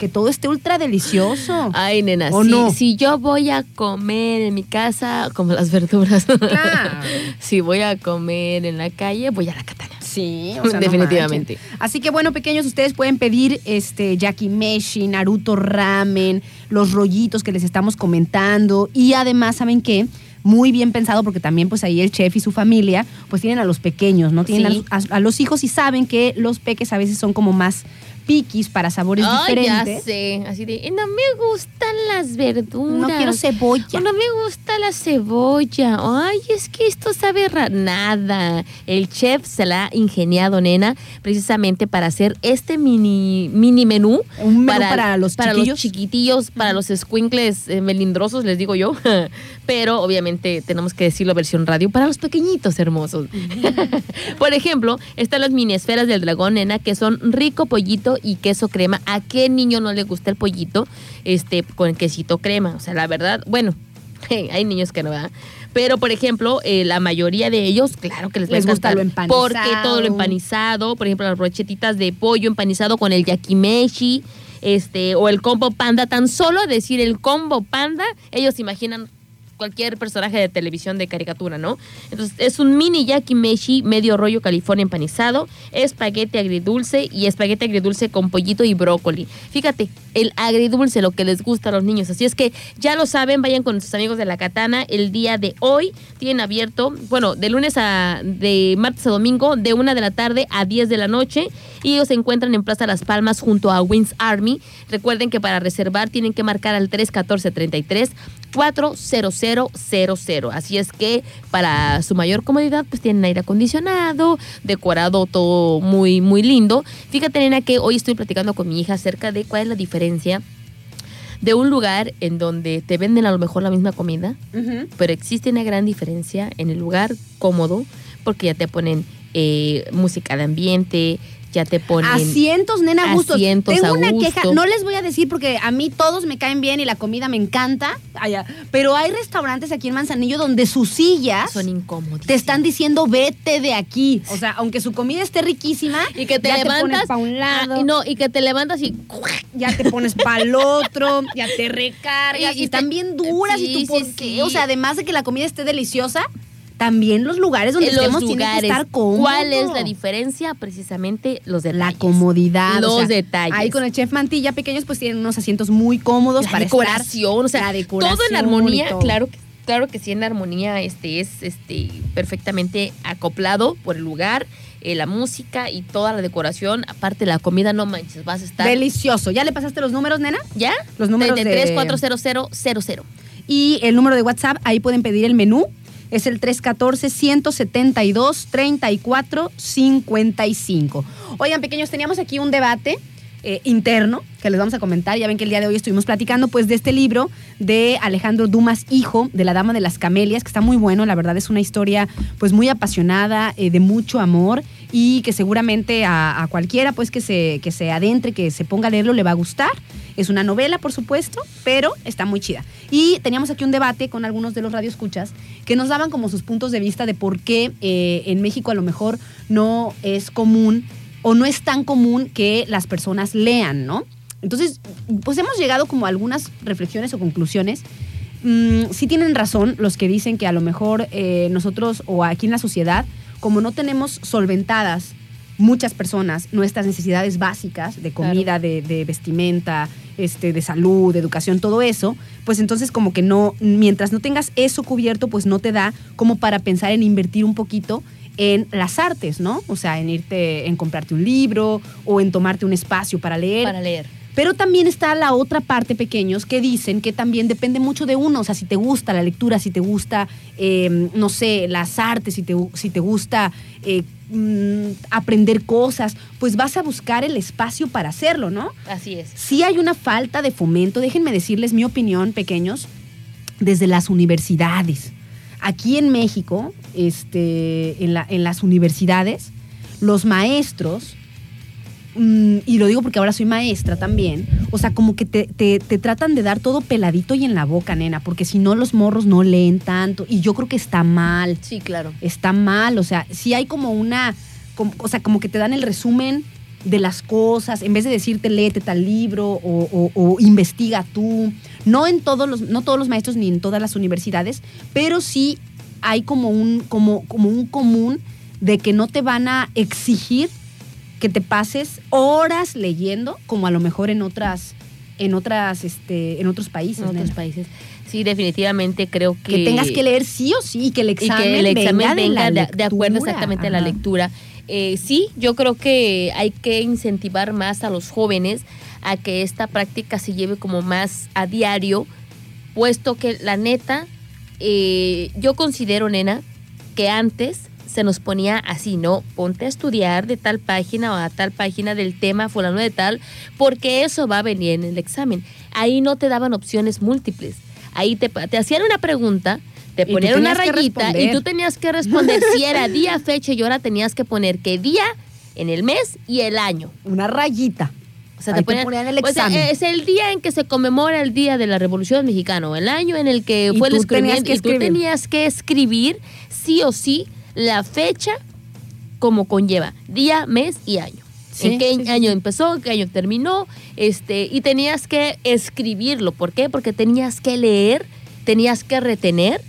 Que todo esté ultra delicioso. Ay, nena, ¿O si, no? si yo voy a comer en mi casa, como las verduras. Claro. si voy a comer en la calle, voy a la katana. Sí, o sea, no Definitivamente. Así que bueno, pequeños, ustedes pueden pedir este yakimeshi, Naruto ramen, los rollitos que les estamos comentando y además, ¿saben qué? Muy bien pensado porque también pues ahí el chef y su familia pues tienen a los pequeños, ¿no? Tienen Sí. a los hijos y saben que los peques a veces son como más piquis para sabores ya diferentes. sé. Así de, "Eh, no me gustan las verduras. No quiero cebolla. O no me gusta la cebolla. Ay, es que esto sabe nada. El chef se la ha ingeniado, nena, precisamente para hacer este mini, mini menú. Un menú para los para chiquillos. los chiquitillos, para los squinkles eh, melindrosos, les digo yo. Pero obviamente tenemos que decirlo versión radio para los pequeñitos hermosos. Por ejemplo, están las mini esferas del dragón, nena, que son rico pollito y queso crema. ¿A qué niño no le gusta el pollito este, con quesito crema? O sea, la verdad, bueno, hay niños que no, ¿verdad? Pero, por ejemplo, eh, la mayoría de ellos, claro que les, Les gusta lo empanizado. Porque todo lo empanizado, por ejemplo, las brochetitas de pollo empanizado con el yakimeshi, este, o el combo panda, tan solo decir el combo panda, ellos imaginan cualquier personaje de televisión de caricatura, ¿no? Entonces es un mini yakimeshi medio rollo California empanizado, espagueti agridulce y espagueti agridulce con pollito y brócoli. Fíjate, el agridulce, lo que les gusta a los niños. Así es que ya lo saben, vayan con sus amigos de la Katana. El día de hoy tienen abierto, bueno, de lunes a, de martes a domingo, de una de la tarde a 10 de la noche. Y ellos se encuentran en Plaza Las Palmas junto a Wings Army. Recuerden que para reservar tienen que marcar al 314-33 40000. Así es que para su mayor comodidad, pues tienen aire acondicionado, decorado todo muy, muy lindo. Fíjate, nena, que hoy estoy platicando con mi hija acerca de cuál es la diferencia de un lugar en donde te venden a lo mejor la misma comida, pero existe una gran diferencia en el lugar cómodo, porque ya te ponen eh, música de ambiente, ya te ponen... Asientos, nena, gustos. asientos Tengo a una gusto. queja, no les voy a decir porque a mí todos me caen bien y la comida me encanta, allá, pero hay restaurantes aquí en Manzanillo donde sus sillas son incómodos. te están diciendo vete de aquí. O sea, aunque su comida esté riquísima, y que te ya levantas para un lado, y no y que te levantas y ya te pones para el otro, ya te recargas y, Y- y están te- bien duras sí, y tú por sí. qué? O sea, además de que la comida esté deliciosa, también los lugares donde los estemos tienen que lugares. estar cómodos. ¿Cuál es la diferencia? Precisamente los detalles. La comodidad. Los o sea, detalles. Ahí con el chef Mantilla pequeños pues tienen unos asientos muy cómodos la para decoración, estar. o sea, la decoración todo en armonía, claro que claro que sí en armonía este es este perfectamente acoplado por el lugar, eh, la música y toda la decoración, aparte la comida no manches, vas a estar Delicioso. ¿Ya le pasaste los números, nena? ¿Ya? Los números de- 33 400 Y el número de WhatsApp, ahí pueden pedir el menú. Es el 314-172-3455. Oigan, pequeños, teníamos aquí un debate eh, interno que les vamos a comentar. Ya ven que el día de hoy estuvimos platicando pues de este libro de Alejandro Dumas, hijo de la Dama de las Camelias, que está muy bueno. La verdad es una historia pues muy apasionada, eh, de mucho amor y que seguramente a, cualquiera pues que se, que se adentre, que se ponga a leerlo, le va a gustar. Es una novela, por supuesto, pero está muy chida. Y teníamos aquí un debate con algunos de los radioescuchas que nos daban como sus puntos de vista de por qué eh, en México a lo mejor no es común o no es tan común que las personas lean, ¿no? Entonces, pues hemos llegado como a algunas reflexiones o conclusiones. Mm, sí tienen razón los que dicen que a lo mejor eh, nosotros o aquí en la sociedad, como no tenemos solventadas muchas personas nuestras necesidades básicas de comida, de, de vestimenta, este, de salud, de educación, todo eso, pues entonces como que no, mientras no tengas eso cubierto, pues no te da como para pensar en invertir un poquito en las artes, ¿no? O sea, en irte, en comprarte un libro o en tomarte un espacio para leer. para leer. Pero también está la otra parte, pequeños, que dicen que también depende mucho de uno. O sea, si te gusta la lectura, si te gusta, eh, no sé, las artes, si te, si te gusta eh, mm, aprender cosas, pues vas a buscar el espacio para hacerlo, ¿no? Así es. Sí hay una falta de fomento, déjenme decirles mi opinión, pequeños, desde las universidades. Aquí en México, este, en, la- en las universidades, los maestros, y lo digo porque ahora soy maestra también, o sea, como que te, te- te tratan de dar todo peladito y en la boca, nena, porque si no los morros no leen tanto, y yo creo que está mal Sí, claro. está mal, o sea, si hay como una, como- o sea, como que te dan el resumen de las cosas, en vez de decirte léete tal libro o, o- o investiga tú, no en todos los, no todos los maestros ni en todas las universidades, pero sí hay como un, como, como un común de que no te van a exigir que te pases horas leyendo, como a lo mejor en otras, en otras, este, en otros países. En otros países. Sí, definitivamente creo que... que, tengas que leer sí o sí, y que el examen, que el examen venga, venga, de, la de, de acuerdo exactamente a la lectura. Eh, sí, yo creo que hay que incentivar más a los jóvenes a que esta práctica se lleve como más a diario, puesto que la neta, eh, yo considero, nena, que antes se nos ponía así, ¿no? Ponte a estudiar de tal página o a tal página del tema fulano de tal, porque eso va a venir en el examen. Ahí no te daban opciones múltiples. Ahí te, te hacían una pregunta, te ponían una rayita y tú tenías que responder si era día, fecha y hora, tenías que poner qué día en el mes y el año. Una rayita. O sea, te te ponían, ponían el o sea, examen. es el día en que se conmemora el día de la Revolución Mexicana, o el año en el que Y fue el descubrimiento y tú tenías que escribir sí o sí la fecha como conlleva, día, mes y año. Sí, en qué sí, año sí. empezó, en qué año terminó, este, y tenías que escribirlo. ¿Por qué? Porque tenías que leer tenías que retener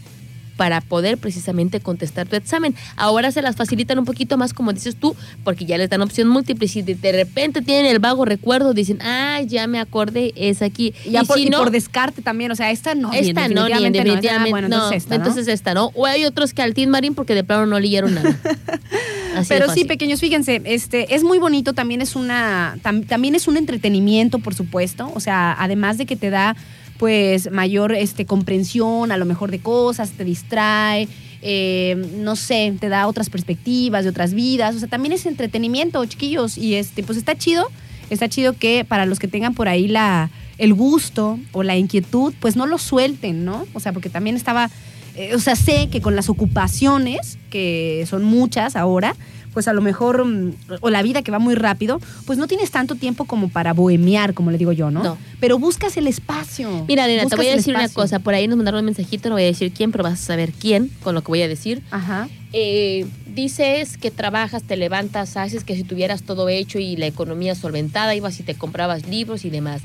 para poder precisamente contestar tu examen. Ahora se las facilitan un poquito más, como dices tú, porque ya les dan opción múltiple. Y si de, de repente tienen el vago recuerdo, dicen, ah, ya me acordé, es aquí. Y, ya por, si y no, por descarte también, o sea, esta no. esta no, ni definitivamente no. Ah, bueno, no. entonces esta, ¿no? Entonces esta, ¿no? O hay otros que al Team Marín porque de plano no leyeron nada. Así Pero sí, pequeños, fíjense, este es muy bonito, también es una tam- también es un entretenimiento, por supuesto, o sea, además de que te da pues mayor este comprensión a lo mejor de cosas, te distrae, eh, no sé, te da otras perspectivas de otras vidas, o sea, también es entretenimiento, chiquillos, y este pues está chido, está chido que para los que tengan por ahí la el gusto o la inquietud, pues no lo suelten, ¿no? O sea, porque también estaba eh, o sea, sé que con las ocupaciones, que son muchas ahora, pues a lo mejor, mm, o la vida que va muy rápido, pues no tienes tanto tiempo como para bohemiar, como le digo yo, ¿no? No. Pero buscas el espacio. Mira, nena, te voy a decir una cosa. Por ahí nos mandaron un mensajito, no voy a decir quién, pero vas a saber quién con lo que voy a decir. Ajá. Eh, dices que trabajas, te levantas, haces que si tuvieras todo hecho y la economía solventada, ibas y te comprabas libros y demás.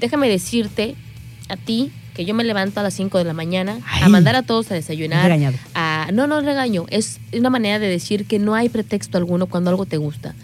Déjame decirte a ti que yo me levanto a las 5 de la mañana a Ay. mandar a todos a desayunar. Regañado. a- no, no regaño. Es una manera de decir que no hay pretexto alguno cuando algo te gusta.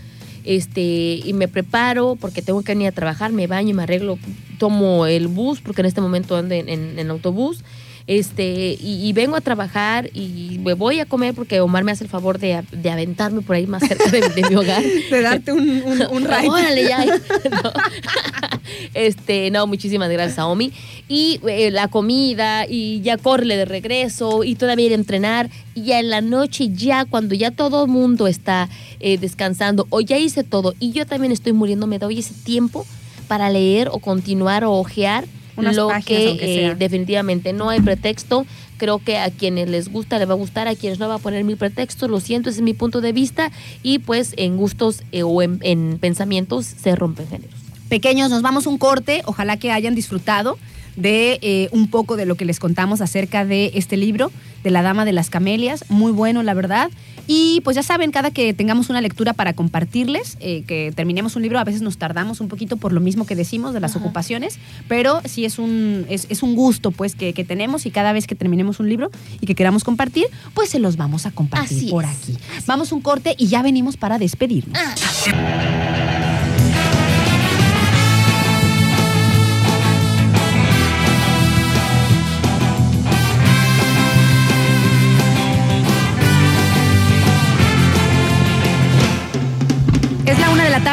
Este, y me preparo porque tengo que venir a trabajar, me baño, me arreglo, tomo el bus, porque en este momento ando en, en- en autobús. Este, y, y vengo a trabajar y me voy a comer porque Omar me hace el favor de, de aventarme por ahí más cerca de, de mi hogar. De darte un, un, un ride. Órale, ya. No. Este, no, muchísimas gracias a Omi. Y eh, la comida, y ya corre de regreso, y todavía ir a entrenar. Y ya en la noche, ya cuando ya todo el mundo está eh, descansando, o ya hice todo, y yo también estoy muriendo, me doy ese tiempo para leer o continuar o ojear Unas lo páginas, que eh, definitivamente no hay pretexto. Creo que a quienes les gusta les va a gustar, a quienes no va a poner mil pretextos, lo siento, ese es mi punto de vista. Y pues en gustos eh, o en, en pensamientos se rompen géneros. Pequeños, nos vamos un corte. Ojalá que hayan disfrutado de eh, un poco de lo que les contamos acerca de este libro, de La Dama de las Camelias. Muy bueno, la verdad. Y pues ya saben, cada que tengamos una lectura para compartirles, eh, que terminemos un libro, a veces nos tardamos un poquito por lo mismo que decimos de las Ajá. ocupaciones, pero sí es un, es, es un gusto pues que, que tenemos y cada vez que terminemos un libro y que queramos compartir, pues se los vamos a compartir Así por es. aquí. Vamos un corte y ya venimos para despedirnos. Es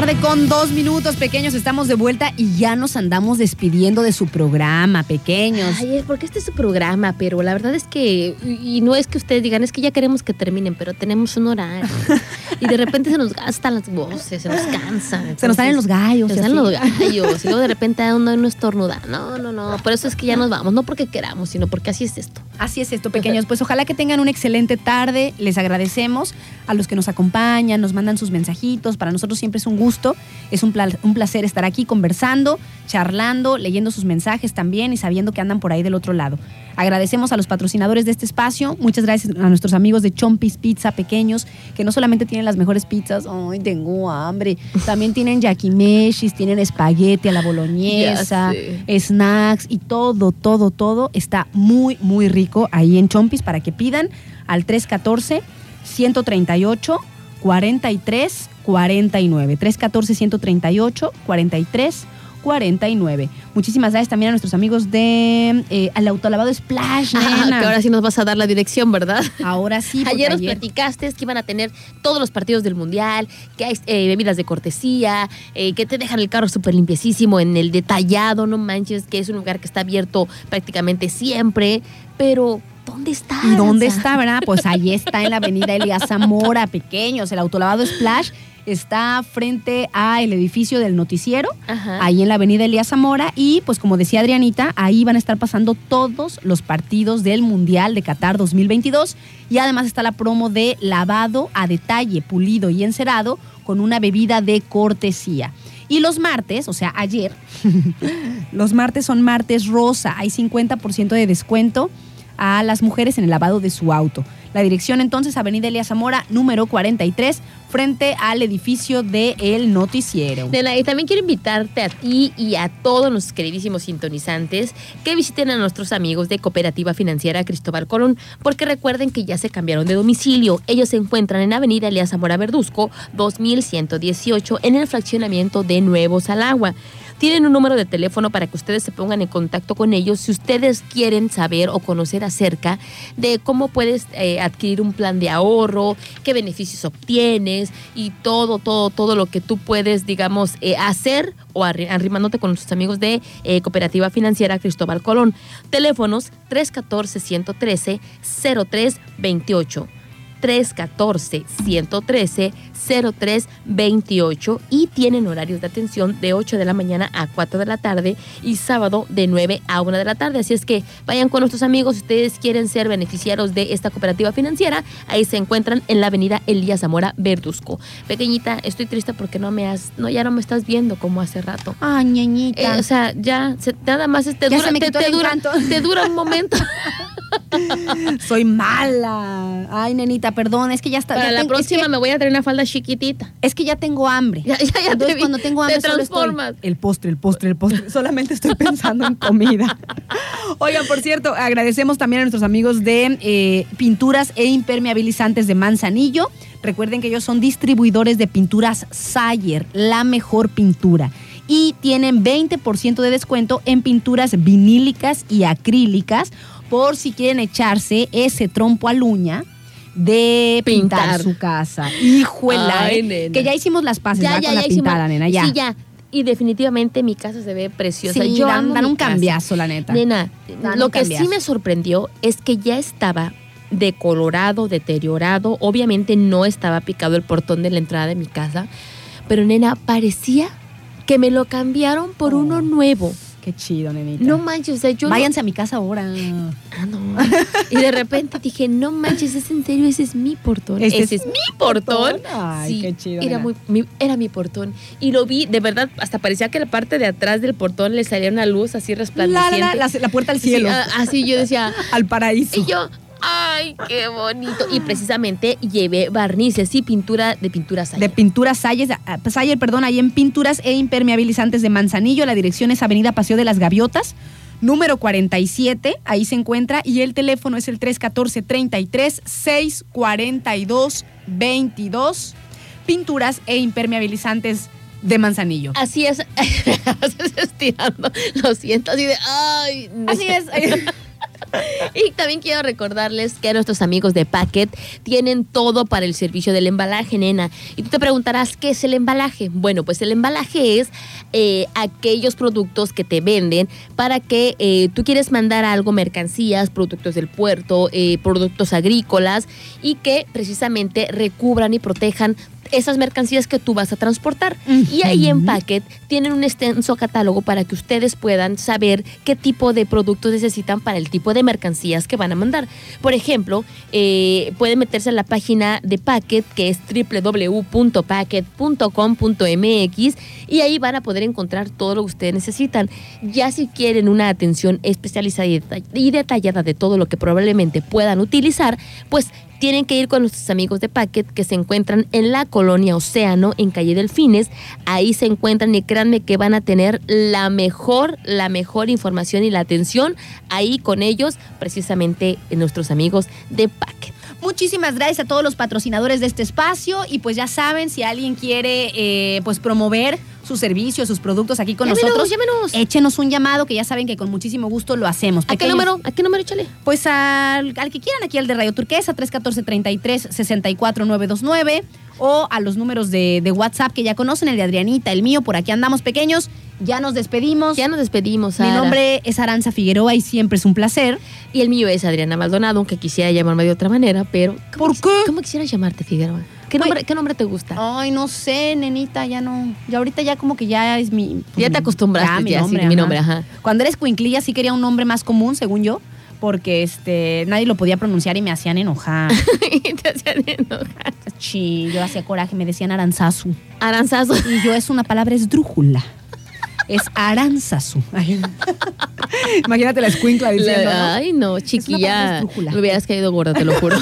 tarde con dos minutos, pequeños. Estamos de vuelta y ya nos andamos despidiendo de su programa, pequeños. Ay, porque este es su programa, pero la verdad es que, y no es que ustedes digan, es que ya queremos que terminen, pero tenemos un horario. y de repente se nos gastan las voces, se nos cansan. Se nos salen los gallos. Se nos salen los gallos. Y luego de repente uno no estornuda. No, no, no. Por eso es que ya nos vamos. No porque queramos, sino porque así es esto. Así es esto, pequeños. Pues ojalá que tengan una excelente tarde. Les agradecemos a los que nos acompañan, nos mandan sus mensajitos. Para nosotros siempre es un gusto, es un, pla- un placer estar aquí conversando, charlando, leyendo sus mensajes también y sabiendo que andan por ahí del otro lado. Agradecemos a los patrocinadores de este espacio. Muchas gracias a nuestros amigos de Chompis Pizza Pequeños, que no solamente tienen las mejores pizzas, ¡ay, tengo hambre! También tienen yakimeshis, tienen espagueti a la boloñesa, snacks y todo, todo, todo está muy, muy rico ahí en Chompis para que pidan al 314 138 43 49. 314 138 43 49. Muchísimas gracias también a nuestros amigos de eh, al autolavado Splash, Ah, nena. que ahora sí nos vas a dar la dirección, ¿verdad? Ahora sí, Ayer nos ayer- platicaste que iban a tener todos los partidos del Mundial, que hay eh, bebidas de cortesía, eh, que te dejan el carro súper limpiecísimo en el detallado, no manches, que es un lugar que está abierto prácticamente siempre, pero ¿dónde está? ¿Y dónde está, verdad? Pues ahí está en la avenida Elías Zamora, pequeños. El autolavado Splash está frente al edificio del noticiero, Ajá. ahí en la avenida Elías Zamora. Y pues como decía Adrianita, ahí van a estar pasando todos los partidos del Mundial de Qatar 2022. Y además está la promo de lavado a detalle, pulido y encerado con una bebida de cortesía. Y los martes, o sea, ayer, los martes son martes rosa. Hay 50% de descuento a las mujeres en el lavado de su auto. La dirección entonces, Avenida Elías Zamora, número 43, frente al edificio de El Noticiero. Nena, y también quiero invitarte a ti y a todos los queridísimos sintonizantes que visiten a nuestros amigos de Cooperativa Financiera Cristóbal Colón, porque recuerden que ya se cambiaron de domicilio. Ellos se encuentran en Avenida Elías Zamora Verduzco, 2118, en el fraccionamiento de Nuevos al Agua. Tienen un número de teléfono para que ustedes se pongan en contacto con ellos si ustedes quieren saber o conocer acerca de cómo puedes eh, adquirir un plan de ahorro, qué beneficios obtienes y todo, todo, todo lo que tú puedes, digamos, eh, hacer o arri- arrimándote con nuestros amigos de eh, Cooperativa Financiera Cristóbal Colón. Teléfonos 314-113-0328. 314-113-0328 y tienen horarios de atención de 8 de la mañana a 4 de la tarde y sábado de 9 a 1 de la tarde. Así es que vayan con nuestros amigos si ustedes quieren ser beneficiarios de esta cooperativa financiera. Ahí se encuentran en la avenida Elías Zamora Verduzco. Pequeñita, estoy triste porque no me has, no, ya no me estás viendo como hace rato. Ay, ñañita. Eh, o sea, ya, se- nada más te Ya dura, te, te dura, te dura un momento. Soy mala. Ay, nenita, perdón, es que ya está. Para ya la tengo- es próxima que- me voy a traer una falda chiquitita. Es que ya tengo hambre. Ya, ya, ya te Entonces, vi. cuando tengo hambre, Te solo estoy, transformas. el postre, el postre, el postre. Solamente estoy pensando en comida. Oigan, por cierto, agradecemos también a nuestros amigos de eh, pinturas e impermeabilizantes de Manzanillo. Recuerden que ellos son distribuidores de pinturas Sayer, la mejor pintura. Y tienen 20% de descuento en pinturas vinílicas y acrílicas por si quieren echarse ese trompo a uña de pintar, Pintar. su casa. Híjuela, Ay, eh, nena. que ya hicimos las pases Ya, ya, con ya la hicimos- pintada, nena, ya. Sí, ya. Y definitivamente mi casa se ve preciosa. Sí, Yo dan, dan un casa. cambiazo, la neta. Nena, Dan lo que sí me sorprendió es que ya estaba decolorado, deteriorado. Obviamente no estaba picado el portón de la entrada de mi casa. Pero, nena, parecía que me lo cambiaron por Oh. uno nuevo. Qué chido, nenita. No manches, o sea, yo no- Váyanse a mi casa ahora. Ah, no. Y de repente dije, no manches, ¿es en serio? Ese es mi portón. Ese es es, mi portón. Ay, sí, qué chido, Era, nena. muy, mi, era mi portón. Y lo vi, de verdad, hasta parecía que la parte de atrás del portón le salía una luz así La, resplandeciente. la, la, la, la puerta al cielo. así yo decía, al paraíso. y yo, ay, qué bonito. Y precisamente llevé barnices y pintura de pintura de Sayer. pinturas Sayer, ah, Sayer, perdón, ahí en Pinturas e Impermeabilizantes de Manzanillo. La dirección es Avenida Paseo de las Gaviotas, número 47. Ahí se encuentra. Y el teléfono es el 314-33-642-22. Pinturas e Impermeabilizantes de Manzanillo. Así es, estirando, lo siento, así de, ay. Así es. Y también quiero recordarles que nuestros amigos de Packet tienen todo para el servicio del embalaje, nena. Y tú te preguntarás, ¿qué es el embalaje? Bueno, pues el embalaje es eh, aquellos productos que te venden para que eh, tú quieres mandar algo, mercancías, productos del puerto, eh, productos agrícolas y que precisamente recubran y protejan esas mercancías que tú vas a transportar. Y ahí en. Packet tienen un extenso catálogo para que ustedes puedan saber qué tipo de productos necesitan para el tipo de mercancías que van a mandar. Por ejemplo, eh, pueden meterse en la página de Packet, que es www.packet.com.mx, y ahí van a poder encontrar todo lo que ustedes necesitan. Ya si quieren una atención especializada y detallada de todo lo que probablemente puedan utilizar, pues tienen que ir con nuestros amigos de Packet que se encuentran en la colonia Océano, en calle Delfines. Ahí se encuentran y créanme que van a tener la mejor, la mejor información y la atención ahí con ellos, precisamente en nuestros amigos de Packet. Muchísimas gracias a todos los patrocinadores de este espacio y pues ya saben, si alguien quiere eh, pues promover sus servicios, sus productos aquí con Llámenos, nosotros, llámenos. échenos un llamado que ya saben que con muchísimo gusto lo hacemos. ¿A qué número? ¿A qué número, échale? Pues al, al que quieran, aquí al de Radio Turquesa, 314-33-64929 o a los números de, de WhatsApp que ya conocen, el de Adrianita, el mío, por aquí andamos pequeños. Ya nos despedimos. Ya nos despedimos. Mi Sara. nombre es Aranza Figueroa y siempre es un placer. Y el mío es Adriana Maldonado, aunque quisiera llamarme de otra manera, pero... ¿cómo ¿Por qué? ¿Cómo quisieras llamarte, Figueroa? ¿Qué nombre, ¿Qué nombre te gusta? Ay, no sé, nenita, ya no. Ya ahorita ya como que ya es mi. Ya te mi- acostumbraste, ya, sí, mi nombre, ajá. Cuando eres cuinclilla sí quería un nombre más común, según yo, porque este nadie lo podía pronunciar y me hacían enojar. Y te hacían enojar. Sí, yo hacía coraje, me decían aranzazu. Aranzazo. Y yo es una palabra esdrújula. Es Aranzazu. Imagínate la escuincla diciendo. Ay, no, chiquilla. Me hubieras caído gorda, te lo juro.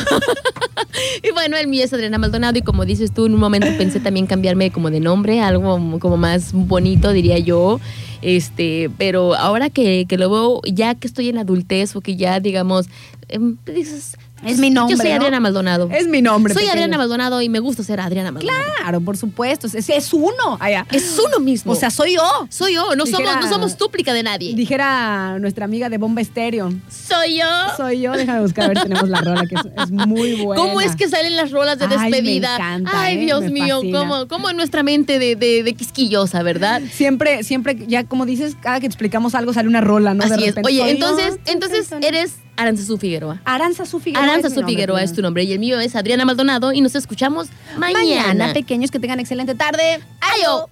y bueno, el mío es Adriana Maldonado. Y como dices tú, en un momento pensé también cambiarme como de nombre, algo como más bonito, diría yo. Este, pero ahora que, que lo veo, ya que estoy en adultez o que ya, digamos, em, dices. Es mi nombre, Yo soy ¿no? Adriana Maldonado. Es mi nombre. Soy pequeño. Adriana Maldonado y me gusta ser Adriana Maldonado. Claro, por supuesto. Es, es uno. Allá. Es uno mismo. O sea, soy yo. soy yo. No, Dijera- somos, no somos dúplica de nadie. Dijera nuestra amiga de Bomba Estéreo. Soy yo. Soy yo. Déjame buscar a ver, tenemos la rola que es, es muy buena. ¿Cómo es que salen las rolas de Ay, me despedida? encanta, Ay, ¿eh? Dios Me mío, fascina. cómo, cómo en nuestra mente de, de- de quisquillosa, ¿verdad? Siempre, siempre, ya como dices, cada que explicamos algo sale una rola, ¿no? De Así es. repente, Oye, entonces, yo, entonces eres Figueroa. Aranzazu Figueroa. Aranzazú es mi nombre, Figueroa es tu nombre y el mío es Adriana Maldonado y nos escuchamos mañana. Mañana, pequeños, que tengan excelente tarde. Ayo.